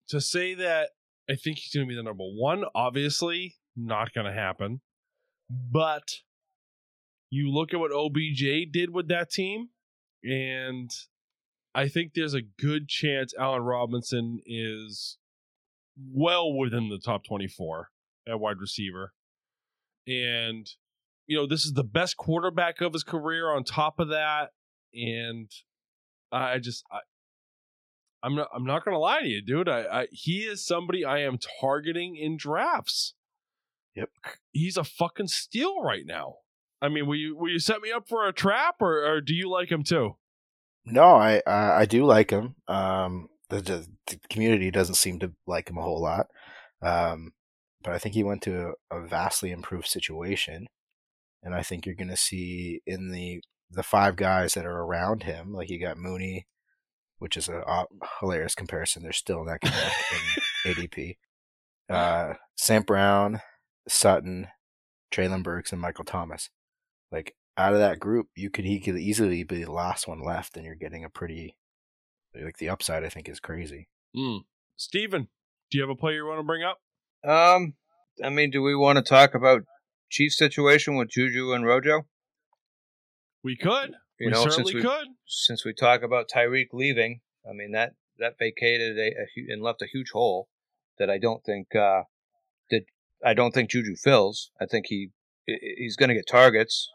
to say that I think he's going to be the number one, obviously not going to happen. But you look at what OBJ did with that team, and I think there's a good chance Allen Robinson is well within the top 24 at wide receiver. And, you know, this is the best quarterback of his career on top of that and I just I, I'm not I'm not gonna lie to you, dude. I, I he is somebody I am targeting in drafts. Yep. He's a fucking steal right now. I mean, will you will you set me up for a trap or, or do you like him too? No, I I, I do like him. Um, the, the the community doesn't seem to like him a whole lot. Um, but I think he went to a, a vastly improved situation, and I think you're going to see in the the five guys that are around him, like you got Mooney, which is a uh, hilarious comparison. They're still neck and neck in ADP. Uh, Sam Brown, Sutton, Treylon Burks, and Michael Thomas. Like out of that group, you could he could easily be the last one left, and you're getting a pretty like the upside. I think is crazy. Mm. Steven, do you have a player you want to bring up? Um, I mean, do we want to talk about Chiefs situation with Juju and Rojo? We could. You we know, since we could. since we talk about Tyreek leaving, I mean that that vacated a, a and left a huge hole that I don't think uh, that I don't think Juju fills. I think he he's going to get targets,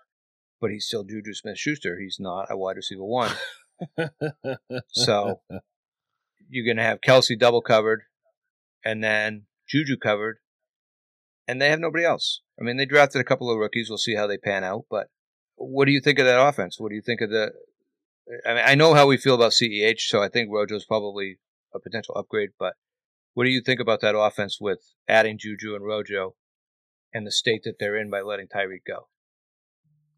but he's still Juju Smith Schuster. He's not a wide receiver one. So you're going to have Kelce double covered, and then Juju covered, and they have nobody else. I mean, they drafted a couple of rookies. We'll see how they pan out. But what do you think of that offense? What do you think of the? I mean, I know how we feel about Ceh, so I think Rojo's probably a potential upgrade. But what do you think about that offense with adding Juju and Rojo, and the state that they're in by letting Tyreek go?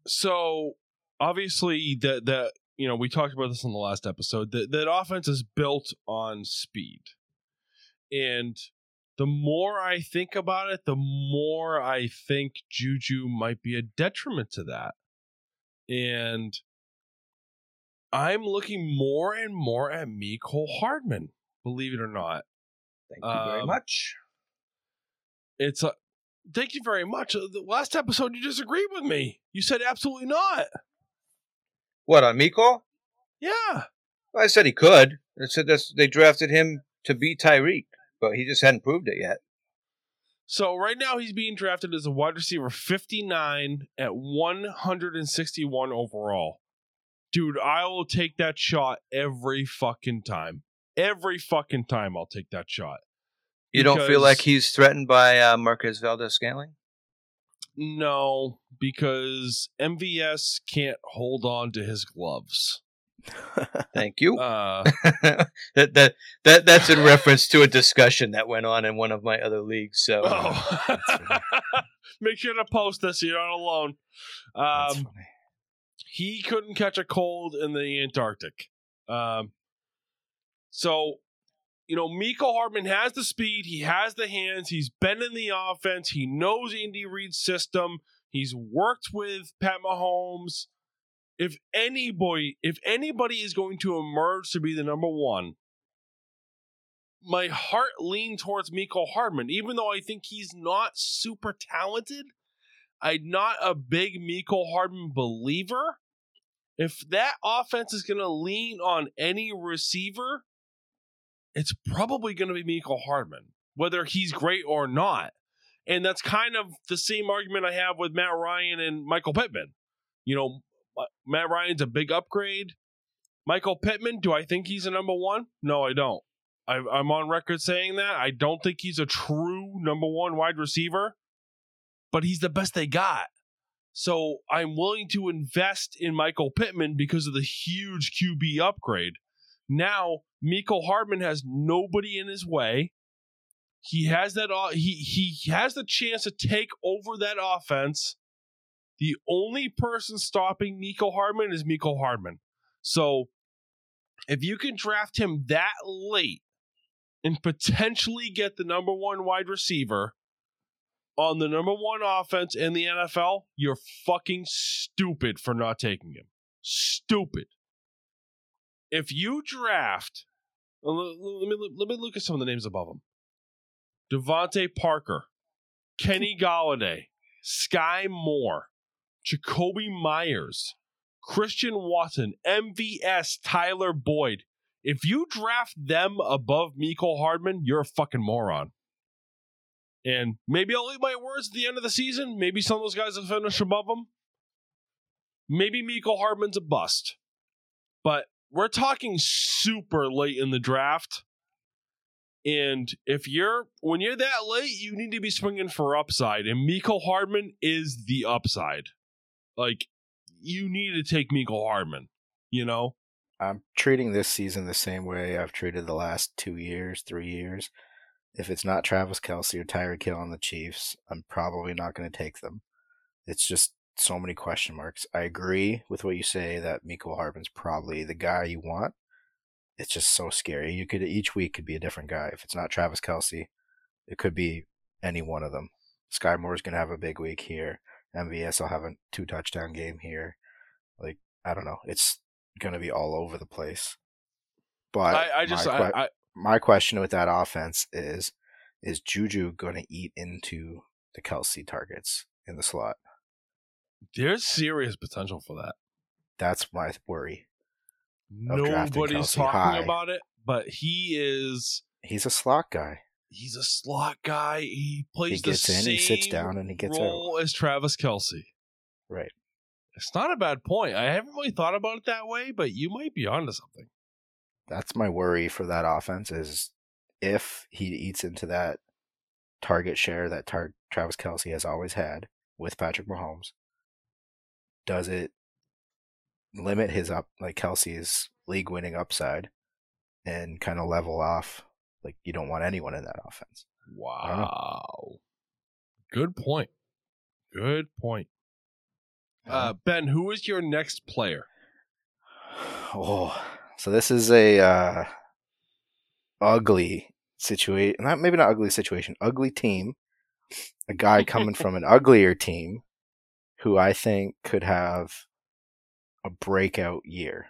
so obviously the the you know, we talked about this in the last episode. That that offense is built on speed, and the more I think about it, the more I think Juju might be a detriment to that, and I'm looking more and more at Mecole Hardman. Believe it or not, Thank you very Um, much. it's a. Thank you very much. Uh, The last episode, you disagreed with me. You said absolutely not. What on Mecole? Yeah. I said he could. I said that's, they drafted him to be Tyreek, but he just hadn't proved it yet. So right now he's being drafted as a wide receiver 59 at 161 overall. Dude, I will take that shot every fucking time. Every fucking time I'll take that shot. You don't feel like he's threatened by uh, Marcus Valdes Scantling? No, because MVS can't hold on to his gloves. Thank you. Uh, that that that that's in reference to a discussion that went on in one of my other leagues. So oh. Make sure to post this. You're not alone. Um, he couldn't catch a cold in the Antarctic. Um, so, you know, Mecole Hardman has the speed, he has the hands, he's been in the offense, he knows Andy Reid's system, he's worked with Pat Mahomes. If anybody, if anybody is going to emerge to be the number one, my heart leaned towards Mecole Hardman, even though I think he's not super talented. I'm not a big Mecole Hardman believer. If that offense is going to lean on any receiver, it's probably going to be Mecole Hardman, whether he's great or not. And that's kind of the same argument I have with Matt Ryan and Michael Pittman. You know, Uh, Matt Ryan's a big upgrade. Michael Pittman, do I think he's a number one? No, I don't. I, I'm on record saying that. I don't think he's a true number one wide receiver, but he's the best they got. So I'm willing to invest in Michael Pittman because of the huge QB upgrade. Now, Mecole Hardman has nobody in his way. He has that he he has the chance to take over that offense. The only person stopping Mecole Hardman is Mecole Hardman. So if you can draft him that late and potentially get the number one wide receiver on the number one offense in the NFL, you're fucking stupid for not taking him. Stupid. If you draft, uh, let let me let me look at some of the names above him: DeVante Parker, Kenny Golladay, Sky Moore, Jakobi Meyers, Christian Watson, MVS, Tyler Boyd. If you draft them above Mecole Hardman, you're a fucking moron. And maybe I'll eat my words at the end of the season. Maybe some of those guys will finish above them. Maybe Mecole Hardman's a bust. But we're talking super late in the draft. And if you're when you're that late, you need to be swinging for upside. And Mecole Hardman is the upside. Like you need to take Mecole Hardman. You know, I'm treating this season the same way I've treated the last two years, three years. If it's not Travis Kelce or Tyreek Hill on the Chiefs, I'm probably not going to take them. It's just so many question marks. I agree with what you say that Mecole Hardman's probably the guy you want. It's just so scary. You could each week could be a different guy. If it's not Travis Kelce, it could be any one of them. Sky Moore's gonna have a big week here. MVS will have a two touchdown game here. Like I don't know. It's gonna be all over the place. But I, I just my, I, I, my question with that offense is is Juju gonna eat into the Kelce targets in the slot? there's serious potential for that. That's my worry. Nobody's talking high. about it, but he is. He's a slot guy. He's a slot guy. He plays He gets the in, same he sits down, and he gets out. role as Travis Kelce. Right. It's not a bad point. I haven't really thought about it that way, but you might be onto something. That's my worry for that offense is if he eats into that target share that tar- Travis Kelce has always had with Patrick Mahomes, does it limit his up like Kelce's league winning upside and kind of level off? Like you don't want anyone in that offense. Wow. Good point. Good point. Uh, ben, who is your next player? Oh, so this is a uh, ugly situation. Not maybe not ugly situation. Ugly team. A guy coming from an uglier team, who I think could have a breakout year.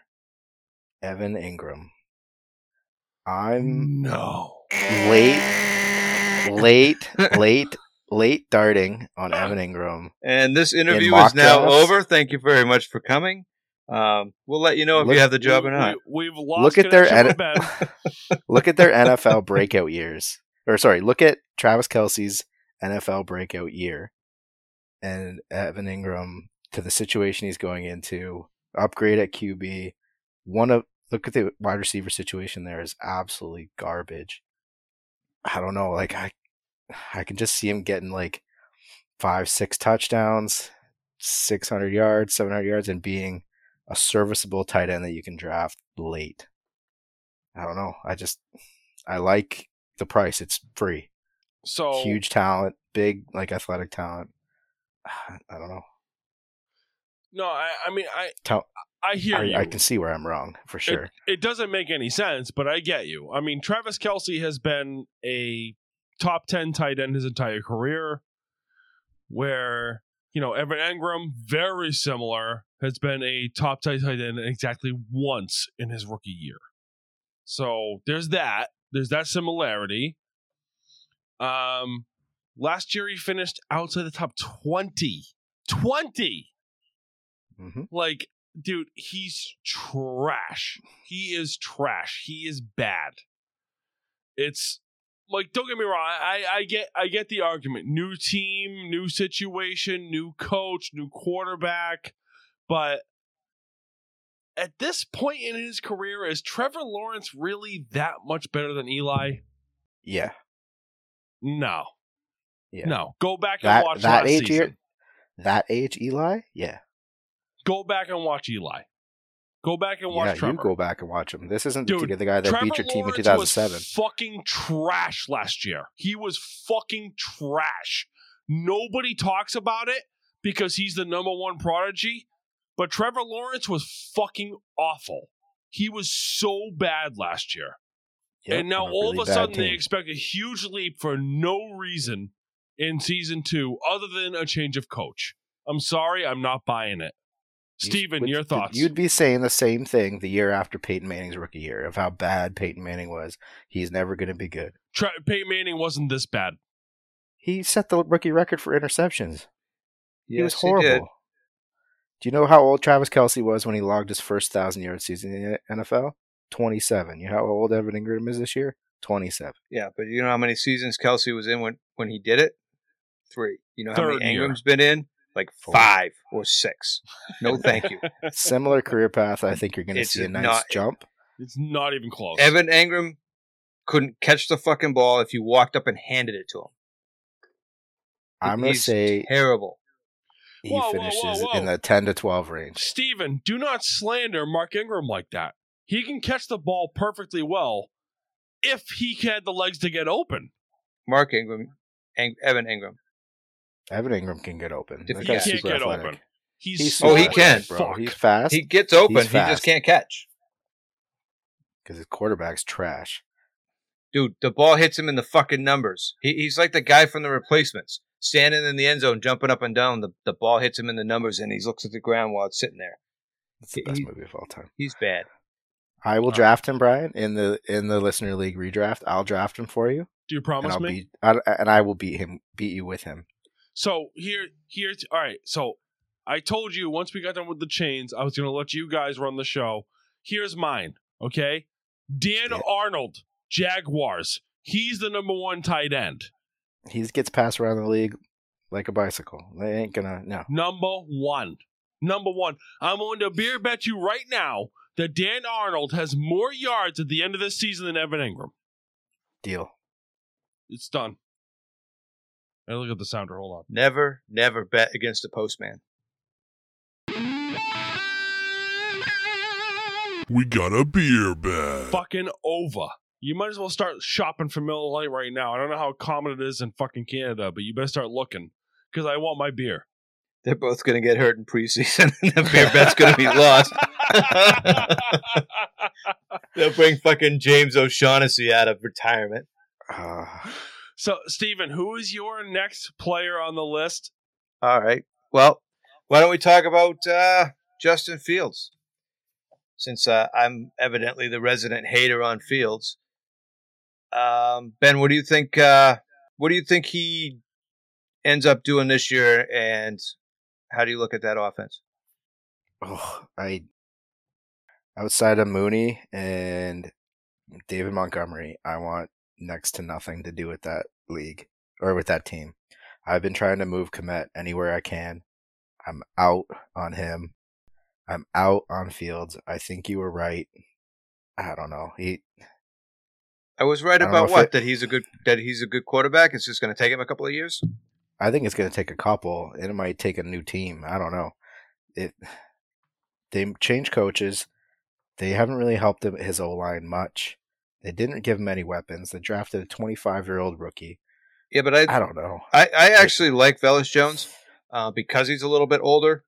Evan Engram. I'm No. late, late, late, late darting on Evan Engram. And this interview mock is now drafts? over. Thank you very much for coming. Um, we'll let you know if Look- you have the job or not. We, have lost Look at their connection with edit- Look at their NFL breakout years. Or sorry, look at Travis Kelce's NFL breakout year and Evan Engram to the situation he's going into. Upgrade at QB. One of look at the wide receiver situation there is absolutely garbage. I don't know, like I I can just see him getting like five, six touchdowns, six hundred yards, seven hundred yards, and being a serviceable tight end that you can draft late. I don't know. I just I like the price. It's free. So Huge talent, big like athletic talent. I don't know. No, I, I mean, I Tell, I hear you. I, I can see where I'm wrong for sure. It doesn't make any sense, but I get you. I mean, Travis Kelce has been a top 10 tight end his entire career, where, you know, Evan Engram, very similar, has been a top tight tight end exactly once in his rookie year. So there's that. There's that similarity. Um, last year he finished outside the top 20. 20! hmm Like, dude, he's trash. He is trash. He is bad. It's like, don't get me wrong. I, I get, I get the argument. New team, new situation, new coach, new quarterback, but at this point in his career, is Trevor Lawrence really that much better than Eli? Yeah, No, yeah. no. Go back and that watch that age season. year, that age Eli. Yeah, Go back and watch Eli. Go back and watch yeah. Trevor. You go back and watch him. This isn't Dude, the, the guy that Trevor beat your team in 2007. Was fucking trash last year. He was fucking trash. Nobody talks about it because he's the number one prodigy. But Trevor Lawrence was fucking awful. He was so bad last year. Yep, and now all really of a sudden they expect a huge leap for no reason in season two other than a change of coach. I'm sorry, I'm not buying it. You- Steven, which- your thoughts? You'd be saying the same thing the year after Peyton Manning's rookie year of how bad Peyton Manning was. He's never going to be good. Tra- Peyton Manning wasn't this bad. He set the rookie record for interceptions. he was Yes, horrible. did. Do you know how old Travis Kelce was when he logged his first thousand yard season in the NFL? Twenty seven. You know how old Evan Engram is this year? Twenty seven. Yeah, but you know how many seasons Kelce was in when, when he did it? Three. You know how Third many year. Engram's been in? Like Four. five or six. No, thank you. Similar career path. I think you're going to see a nice not- jump. It's not even close. Evan Engram couldn't catch the fucking ball if you walked up and handed it to him. I'm going to say terrible. he Whoa, whoa, finishes whoa, whoa. in the ten to twelve range. Steven, do not slander Mark Ingram like that. He can catch the ball perfectly well if he had the legs to get open. Mark Ingram, Eng- Evan Engram. Evan Engram can get open. If That he can't get athletic. open. He's, He's Oh, he slow can. bro. Fuck. He's fast He gets open. He just can't catch. because his quarterback's trash. Dude, the ball hits him in the fucking numbers. He, he's like the guy from the replacements, standing in the end zone, jumping up and down. The, the ball hits him in the numbers, and he looks at the ground while it's sitting there. It's the best He- movie of all time. He's bad. I will Alright. draft him, Brian, in the in the listener league redraft. I'll draft him for you, Do you and promise I'll me? beat I, and I will beat him, beat you with him. So here, here's all right. So I told you once we got done with the chains, I was going to let you guys run the show. Here's mine. Okay, Dan Yeah. Arnold, Jaguars. He's the number one tight end. He gets passed around the league like a bicycle. They ain't gonna no. Number one. Number one. I'm going to beer bet you right now that Dan Arnold has more yards at the end of this season than Evan Engram. Deal. It's done. Hey, look at the sounder. Hold on. Never, never bet against the postman. We got a beer bag. Fucking over. You might as well start shopping for Miller Lite right now. I don't know how common it is in fucking Canada, but you better start looking because I want my beer. They're both going to get hurt in preseason, and the beer bet's going to be lost. They'll bring fucking James O'Shaughnessy out of retirement. Uh, so, Steven, who is your next player on the list? All right. Well, why don't we talk about uh, Justin Fields? Since uh, I'm evidently the resident hater on Fields, um, Ben, what do you think? Uh, what do you think he ends up doing this year, and how do you look at that offense? oh, I outside of Mooney and David Montgomery, I want next to nothing to do with that league or with that team. I've been trying to move Kmet anywhere I can. I'm out on him. I'm out on Fields. I think you were right. I don't know. He I was right I about what it- that he's a good that he's a good quarterback. It's just going to take him a couple of years. I think it's going to take a couple. It might take a new team. I don't know. It they changed coaches. They haven't really helped him, his O line much. They didn't give him any weapons. They drafted a 25 year old rookie. Yeah, but I I don't know. I, I actually like Velus Jones uh, because he's a little bit older,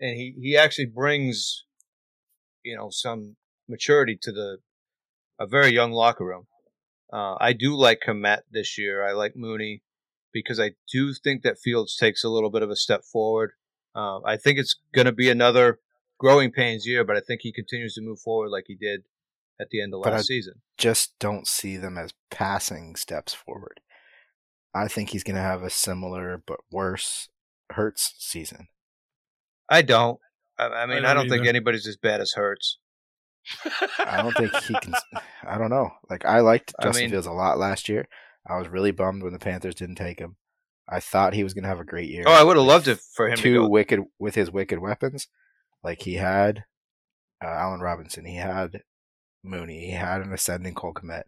and he, he actually brings, you know, some maturity to the a very young locker room. Uh, I do like Kmet this year. I like Mooney because I do think that Fields takes a little bit of a step forward. Uh, I think it's going to be another growing pains year, but I think he continues to move forward like he did at the end of But last I- season. Just don't see them as passing steps forward. I think he's going to have a similar but worse Hurts season. I don't. I, I mean, I don't don't, think anybody's as bad as Hurts. I don't think he can. I don't know. Like I liked I Justin mean- Fields a lot last year. I was really bummed when the Panthers didn't take him. I thought he was going to have a great year. Oh, I would have loved it for him to two go. wicked with his wicked weapons, like he had uh, Allen Robinson, he had Mooney, he had an ascending Cole Kmet,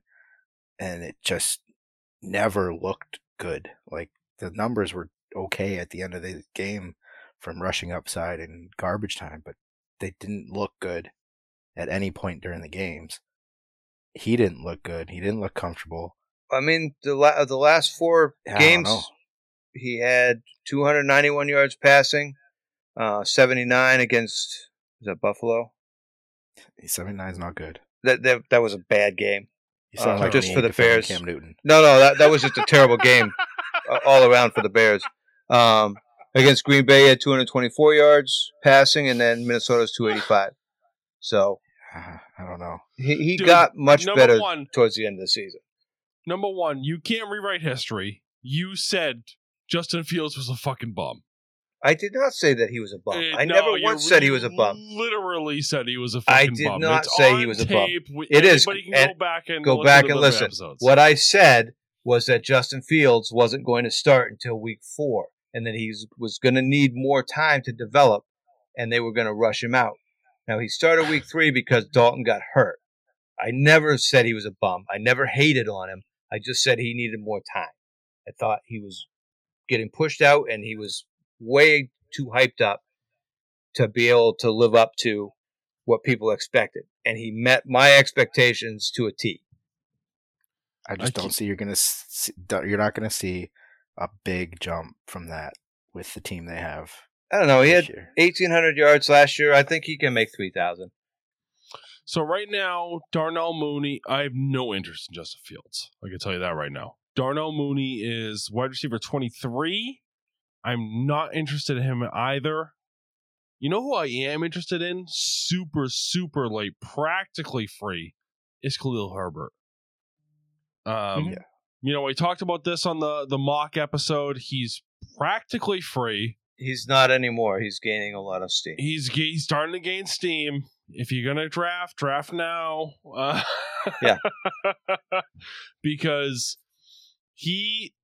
and it just never looked good. Like the numbers were okay at the end of the game from rushing upside and garbage time, but they didn't look good at any point during the games. He didn't look good. He didn't look comfortable. I mean, the la- the last four I games, he had 291 yards passing, uh, 79 against is that Buffalo. Seventy nine is not good. That that that was a bad game. You sound Uh, like just for the Bears. Cam Newton. No, no, that that was just a terrible game uh, all around for the Bears. Um, against Green Bay, he had 224 yards passing, and then Minnesota's 285. So I don't know. he, he Dude, got much Number better one, towards the end of the season. number one, you can't rewrite history. You said Justin Fields was a fucking bum. I did not say that he was a bum. Uh, I no, never once said he was a bum. Literally said he was a I fucking did bum. not It's say he was a bum. It is, can and go back and go listen back and listen. Episodes. What I said was that Justin Fields wasn't going to start until week four, and that he was going to need more time to develop, and they were going to rush him out. Now he started week three because Dalton got hurt. I never said he was a bum. I never hated on him. I just said he needed more time. I thought he was getting pushed out, and he was way too hyped up to be able to live up to what people expected, and he met my expectations to a T. I just I don't keep- see you're gonna see, you're not gonna see a big jump from that with the team they have. I don't know. He had year. 1,800 yards last year. I think he can make 3,000. So right now, Darnell Mooney, I have no interest in Justin Fields. I can tell you that right now. Darnell Mooney is wide receiver 23. I'm not interested in him either. You know who I am interested in? Super, super late, practically free, is Khalil Herbert. Um, Yeah. You know, we talked about this on the the mock episode. He's practically free. He's not anymore. He's gaining a lot of steam. He's he's starting to gain steam. If you're gonna draft, draft now. Uh, Yeah. because he,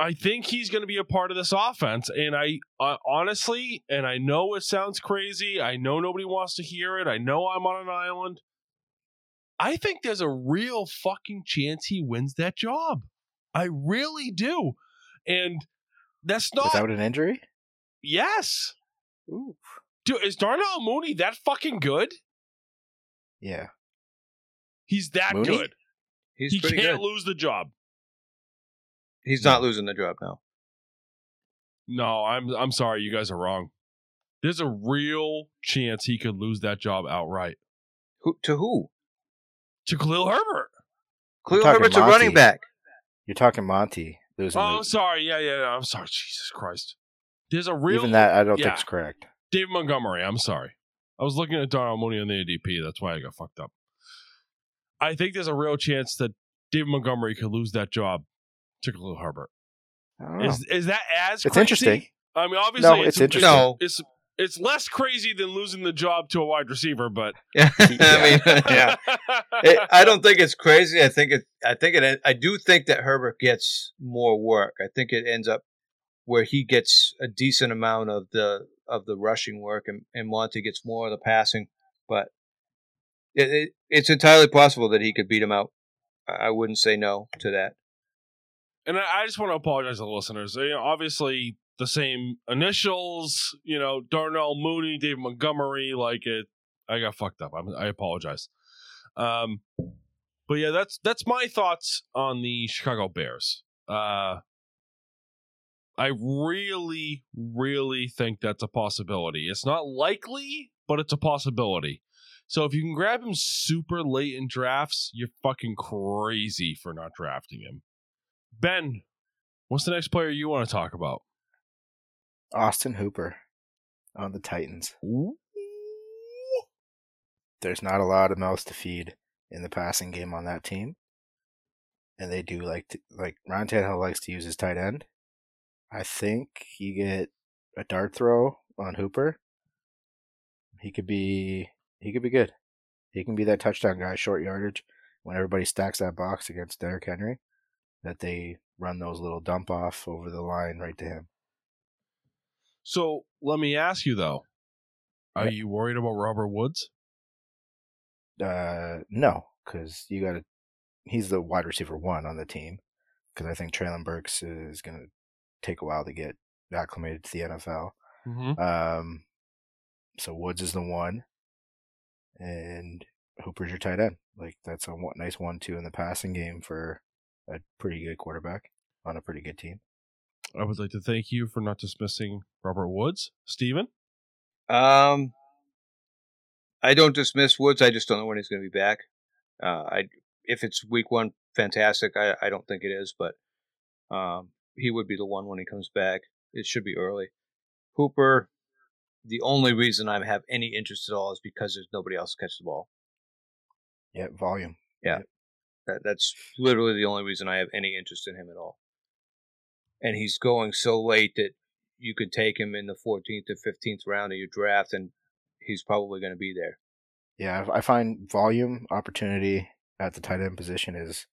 I think he's gonna be a part of this offense, and I uh, honestly, and I know it sounds crazy. I know nobody wants to hear it. I know I'm on an island. I think there's a real fucking chance he wins that job. I really do, and that's not without an injury. yes. Ooh. Dude, is Darnell Mooney that fucking good? Yeah, He's that Mooney? good. He's he can't good. lose the job. He's not losing the job now. No, I'm I'm sorry, you guys are wrong. There's a real chance he could lose that job outright Who, to who? to Khalil Herbert. Khalil talking Herbert's a running back. You're talking Monty losing. Oh, the- sorry. Yeah, yeah, yeah. I'm sorry. Jesus Christ. There's a real even that, I don't yeah. think is correct. David Montgomery. I'm sorry. I was looking at Darnell Mooney on the ADP. That's why I got fucked up. I think there's a real chance that David Montgomery could lose that job to Khalil Herbert. I don't know. Is is that as It's crazy? interesting. I mean, obviously, No, it's interesting. No. It's it's less crazy than losing the job to a wide receiver, but Yeah, I mean, yeah. It, I don't think it's crazy. I think it. I think it. I do think that Herbert gets more work. I think it ends up where he gets a decent amount of the of the rushing work, and, and Monty gets more of the passing. But it, it, it's entirely possible that he could beat him out. I I wouldn't say no to that. And I, just want to apologize to the listeners. You know, obviously, the same initials. You know, Darnell Mooney, David Montgomery. Like it, I got fucked up. I'm, I apologize. Um, but yeah, that's that's my thoughts on the Chicago Bears. Uh, I really, really think that's a possibility. It's not likely, but it's a possibility. So if you can grab him super late in drafts, you're fucking crazy for not drafting him. Ben, what's the next player you want to talk about? Austin Hooper on the Titans. There's not a lot of mouths to feed in the passing game on that team, and they do like to, like Ryan Tannehill likes to use his tight end. I think you get a dart throw on Hooper. He could be he could be good. He can be that touchdown guy, short yardage. When everybody stacks that box against Derrick Henry, that they run those little dump off over the line right to him. So let me ask you though, are Yeah. you worried about Robert Woods? Uh, no, because you got to. He's the wide receiver one on the team. Because I think Treylon Burks is going to take a while to get acclimated to the NFL. Mm-hmm. Um, so Woods is the one, and Hooper's your tight end. Like that's a one, nice one-two in the passing game for a pretty good quarterback on a pretty good team. I would like to thank you for not dismissing Robert Woods, Steven. Um, I don't dismiss Woods. I just don't know when he's going to be back. Uh, I if it's week one, fantastic. I, I don't think it is, but um, he would be the one when he comes back. It should be early. Hooper. The only reason I have any interest at all is because there's nobody else to catch the ball. Yeah, volume. That that's literally the only reason I have any interest in him at all. And he's going so late that you could take him in the 14th or 15th round of your draft, and he's probably going to be there. Yeah, I find volume opportunity at the tight end position is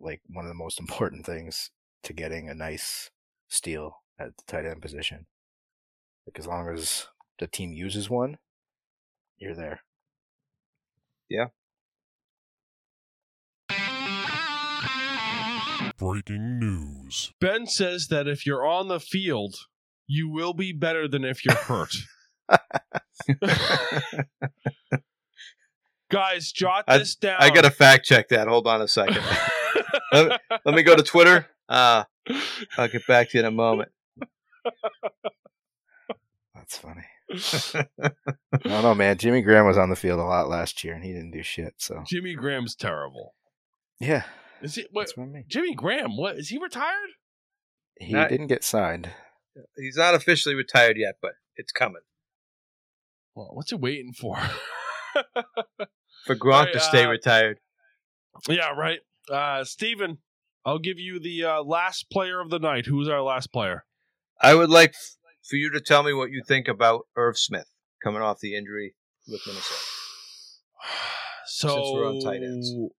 like one of the most important things to getting a nice steal at the tight end position. Like as long as the team uses one, you're there. Breaking news. Ben says that if you're on the field, you will be better than if you're hurt. Guys, jot I- this down. I got to fact check that. Hold on a second. let, let me go to Twitter. Uh, I'll get back to you in a moment. That's funny. I don't know, man. Jimmy Graham was on the field a lot last year and he didn't do shit. So Jimmy Graham's terrible. yeah, Is he? What? what I mean. Jimmy Graham? What is he retired? He Not- didn't get signed. He's not officially retired yet, but it's coming. Well, what's he waiting for? For Gronk Hey, to stay uh, retired. yeah, right. Uh, Steven, I'll give you the uh, last player of the night. Who's our last player? I would like f- for you to tell me what you think about Irv Smith coming off the injury with Minnesota. So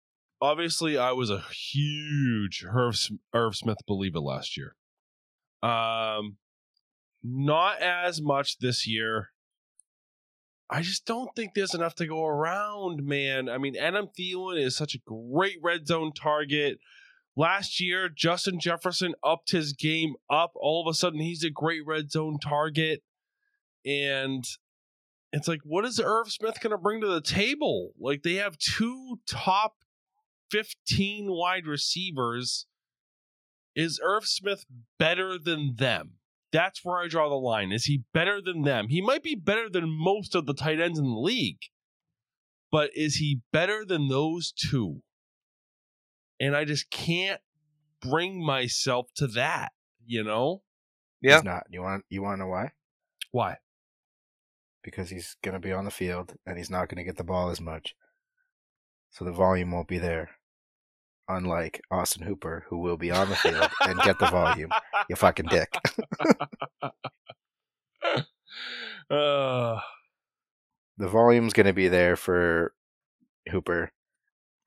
Obviously, I was a huge Sm- Irv Smith believer last year. Um, not as much this year. I just don't think there's enough to go around, man. I mean, Adam Thielen is such a great red zone target. Last year, Justin Jefferson upped his game up. All of a sudden, he's a great red zone target. And it's like, what is Irv Smith going to bring to the table? Like, they have two top 15 wide receivers. Is Irv Smith better than them? That's where I draw the line. Is he better than them? He might be better than most of the tight ends in the league, but is he better than those two? And I just can't bring myself to that, you know? Yeah. He's not. You want you want to know why? Why? Because he's going to be on the field and he's not going to get the ball as much. So the volume won't be there. Unlike Austin Hooper, who will be on the field and get the volume. You fucking dick. uh, the volume's going to be there for Hooper.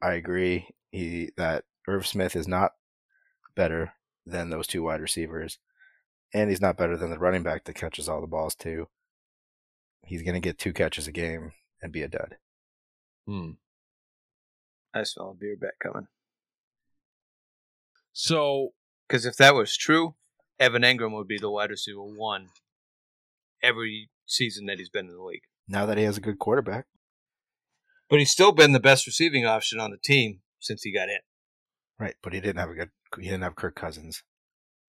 I agree. He that Irv Smith is not better than those two wide receivers, and he's not better than the running back that catches all the balls too. He's going to get two catches a game and be a dud. hmm. I smell a beer bet coming. So Because if that was true, Evan Engram would be the wide receiver one every season that he's been in the league. Now that he has a good quarterback, But he's still been the best receiving option on the team since he got in. right? But he didn't have a good. He didn't have Kirk Cousins.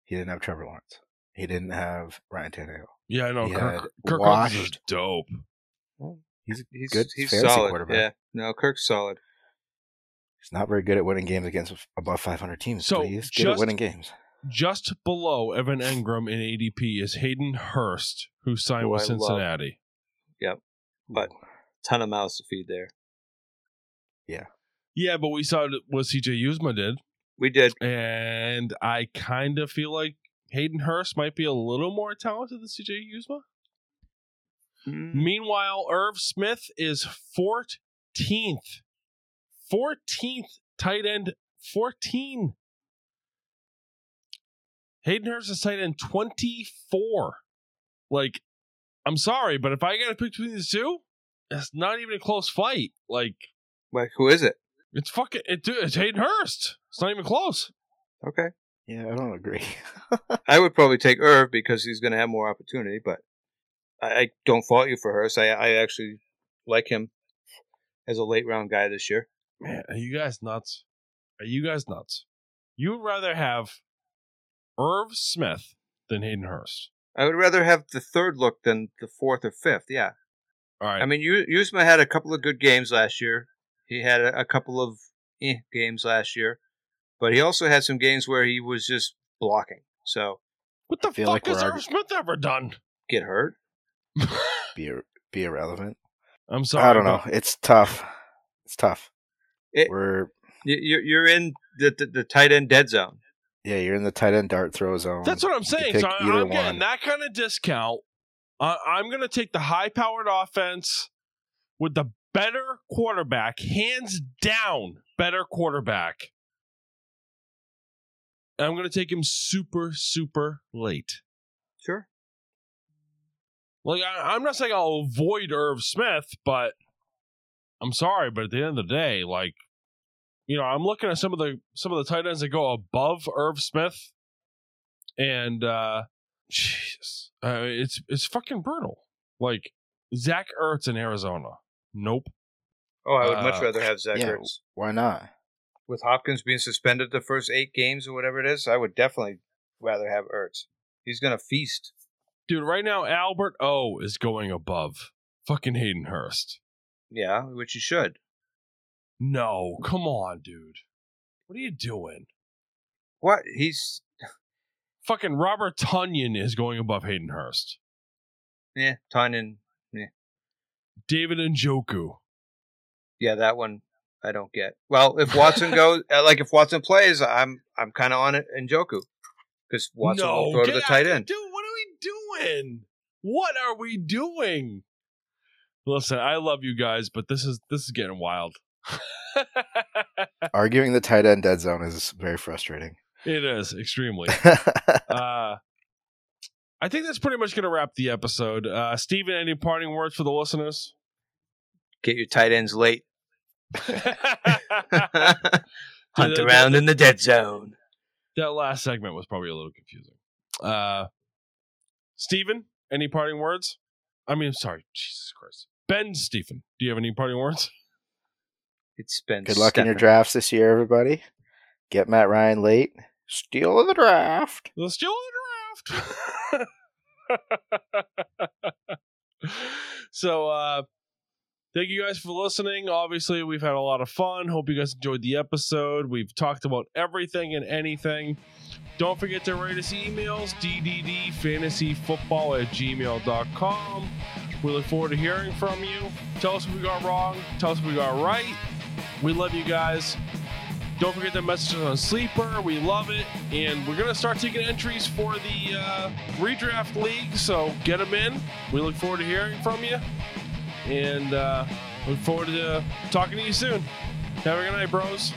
He didn't have Trevor Lawrence. He didn't have Ryan Tannehill. yeah, I know He Kirk, had Kirk Cousins is washed- dope. He's He's Good He's fantasy solid. quarterback. Yeah. No, Kirk's solid. He's not very good at winning games against above 500 teams. So, but he is good at just- winning games. Just below Evan Engram in ADP is Hayden Hurst, who signed Who with I love. Cincinnati. But ton of mouths to feed there. Yeah, yeah, but we saw what CJ Uzomah did, We did. and I kind of feel like Hayden Hurst might be a little more talented than CJ Uzomah. Mm, Meanwhile, Irv Smith is 14th. 14th tight end, 14. Hayden Hurst is tight end 24. Like, I'm sorry, but if I got to pick between these two, it's not even a close fight. Like, Like, who is it? it's fucking, it, it's Hayden Hurst. It's not even close. Okay. Yeah, I don't agree. I would probably take Irv because he's going to have more opportunity, but I, I don't fault you for Hurst. I, I actually like him as a late round guy this year. Man, are you guys nuts? Are you guys nuts? You would rather have Irv Smith than Hayden Hurst. I would rather have the third look than the fourth or fifth. Yeah. All right. I mean, U- Uzomah had a couple of good games last year. He had a, a couple of eh, games last year, but he also had some games where he was just blocking. So what the fuck like has we're Irv Smith ever done? get hurt. be ir- be irrelevant. I'm sorry. I don't know. It's tough. It's tough. It- We're You- You're you're in the, the the tight end dead zone. yeah, you're in the tight end dart throw zone. That's what I'm saying. pick So I, I'm getting one. that kind of discount. Uh, I'm going to take the high powered offense with the better quarterback, hands down, better quarterback. And I'm going to take him super, super late. Sure. Like I, I'm not saying I'll avoid Irv Smith, but I'm sorry, but at the end of the day, like you know, I'm looking at some of the some of the tight ends that go above Irv Smith, and uh Jesus, uh, it's it's fucking brutal. Like Zach Ertz in Arizona, nope. Oh, I would much Uh, rather have Zach yeah. Ertz. Why not? With Hopkins being suspended the first eight games or whatever it is, I would definitely rather have Ertz. He's gonna feast. Dude, right now Albert O is going above fucking Hayden Hurst. Yeah, which you should. No, come on, dude. What are you doing? What? He's Fucking Robert Tonyan is going above Hayden Hurst. yeah, Tonyan. Yeah. David Njoku. Yeah, that one I don't get. Well, if Watson goes, uh, like if Watson plays, I'm I'm kind of on it Njoku because Watson will throw to the tight end. Dude, what are we doing? What are we doing? Listen, I love you guys, but this is this is getting wild. Arguing the tight end dead zone is very frustrating. it is extremely. Uh, I think that's pretty much going to wrap the episode. Uh, Steven, any parting words for the listeners? Get your tight ends late. Hunt that- around in the dead zone. That last segment was probably a little confusing. Uh, Steven, any parting words? I mean, sorry, Jesus Christ. Ben Stephen, do you have any parting words? It's been Good luck in your drafts this year, everybody. Get Matt Ryan late. Steal of the draft. Let's do the draft. so uh thank you guys for listening obviously we've had a lot of fun hope you guys enjoyed the episode we've talked about everything and anything don't forget to write us emails dddfantasyfootball at gmail.com we look forward to hearing from you tell us what we got wrong tell us what we got right we love you guys don't forget to message us on Sleeper. We love it. And we're going to start taking entries for the uh, redraft league. So get them in. We look forward to hearing from you and uh, look forward to talking to you soon. Have a good night, bros.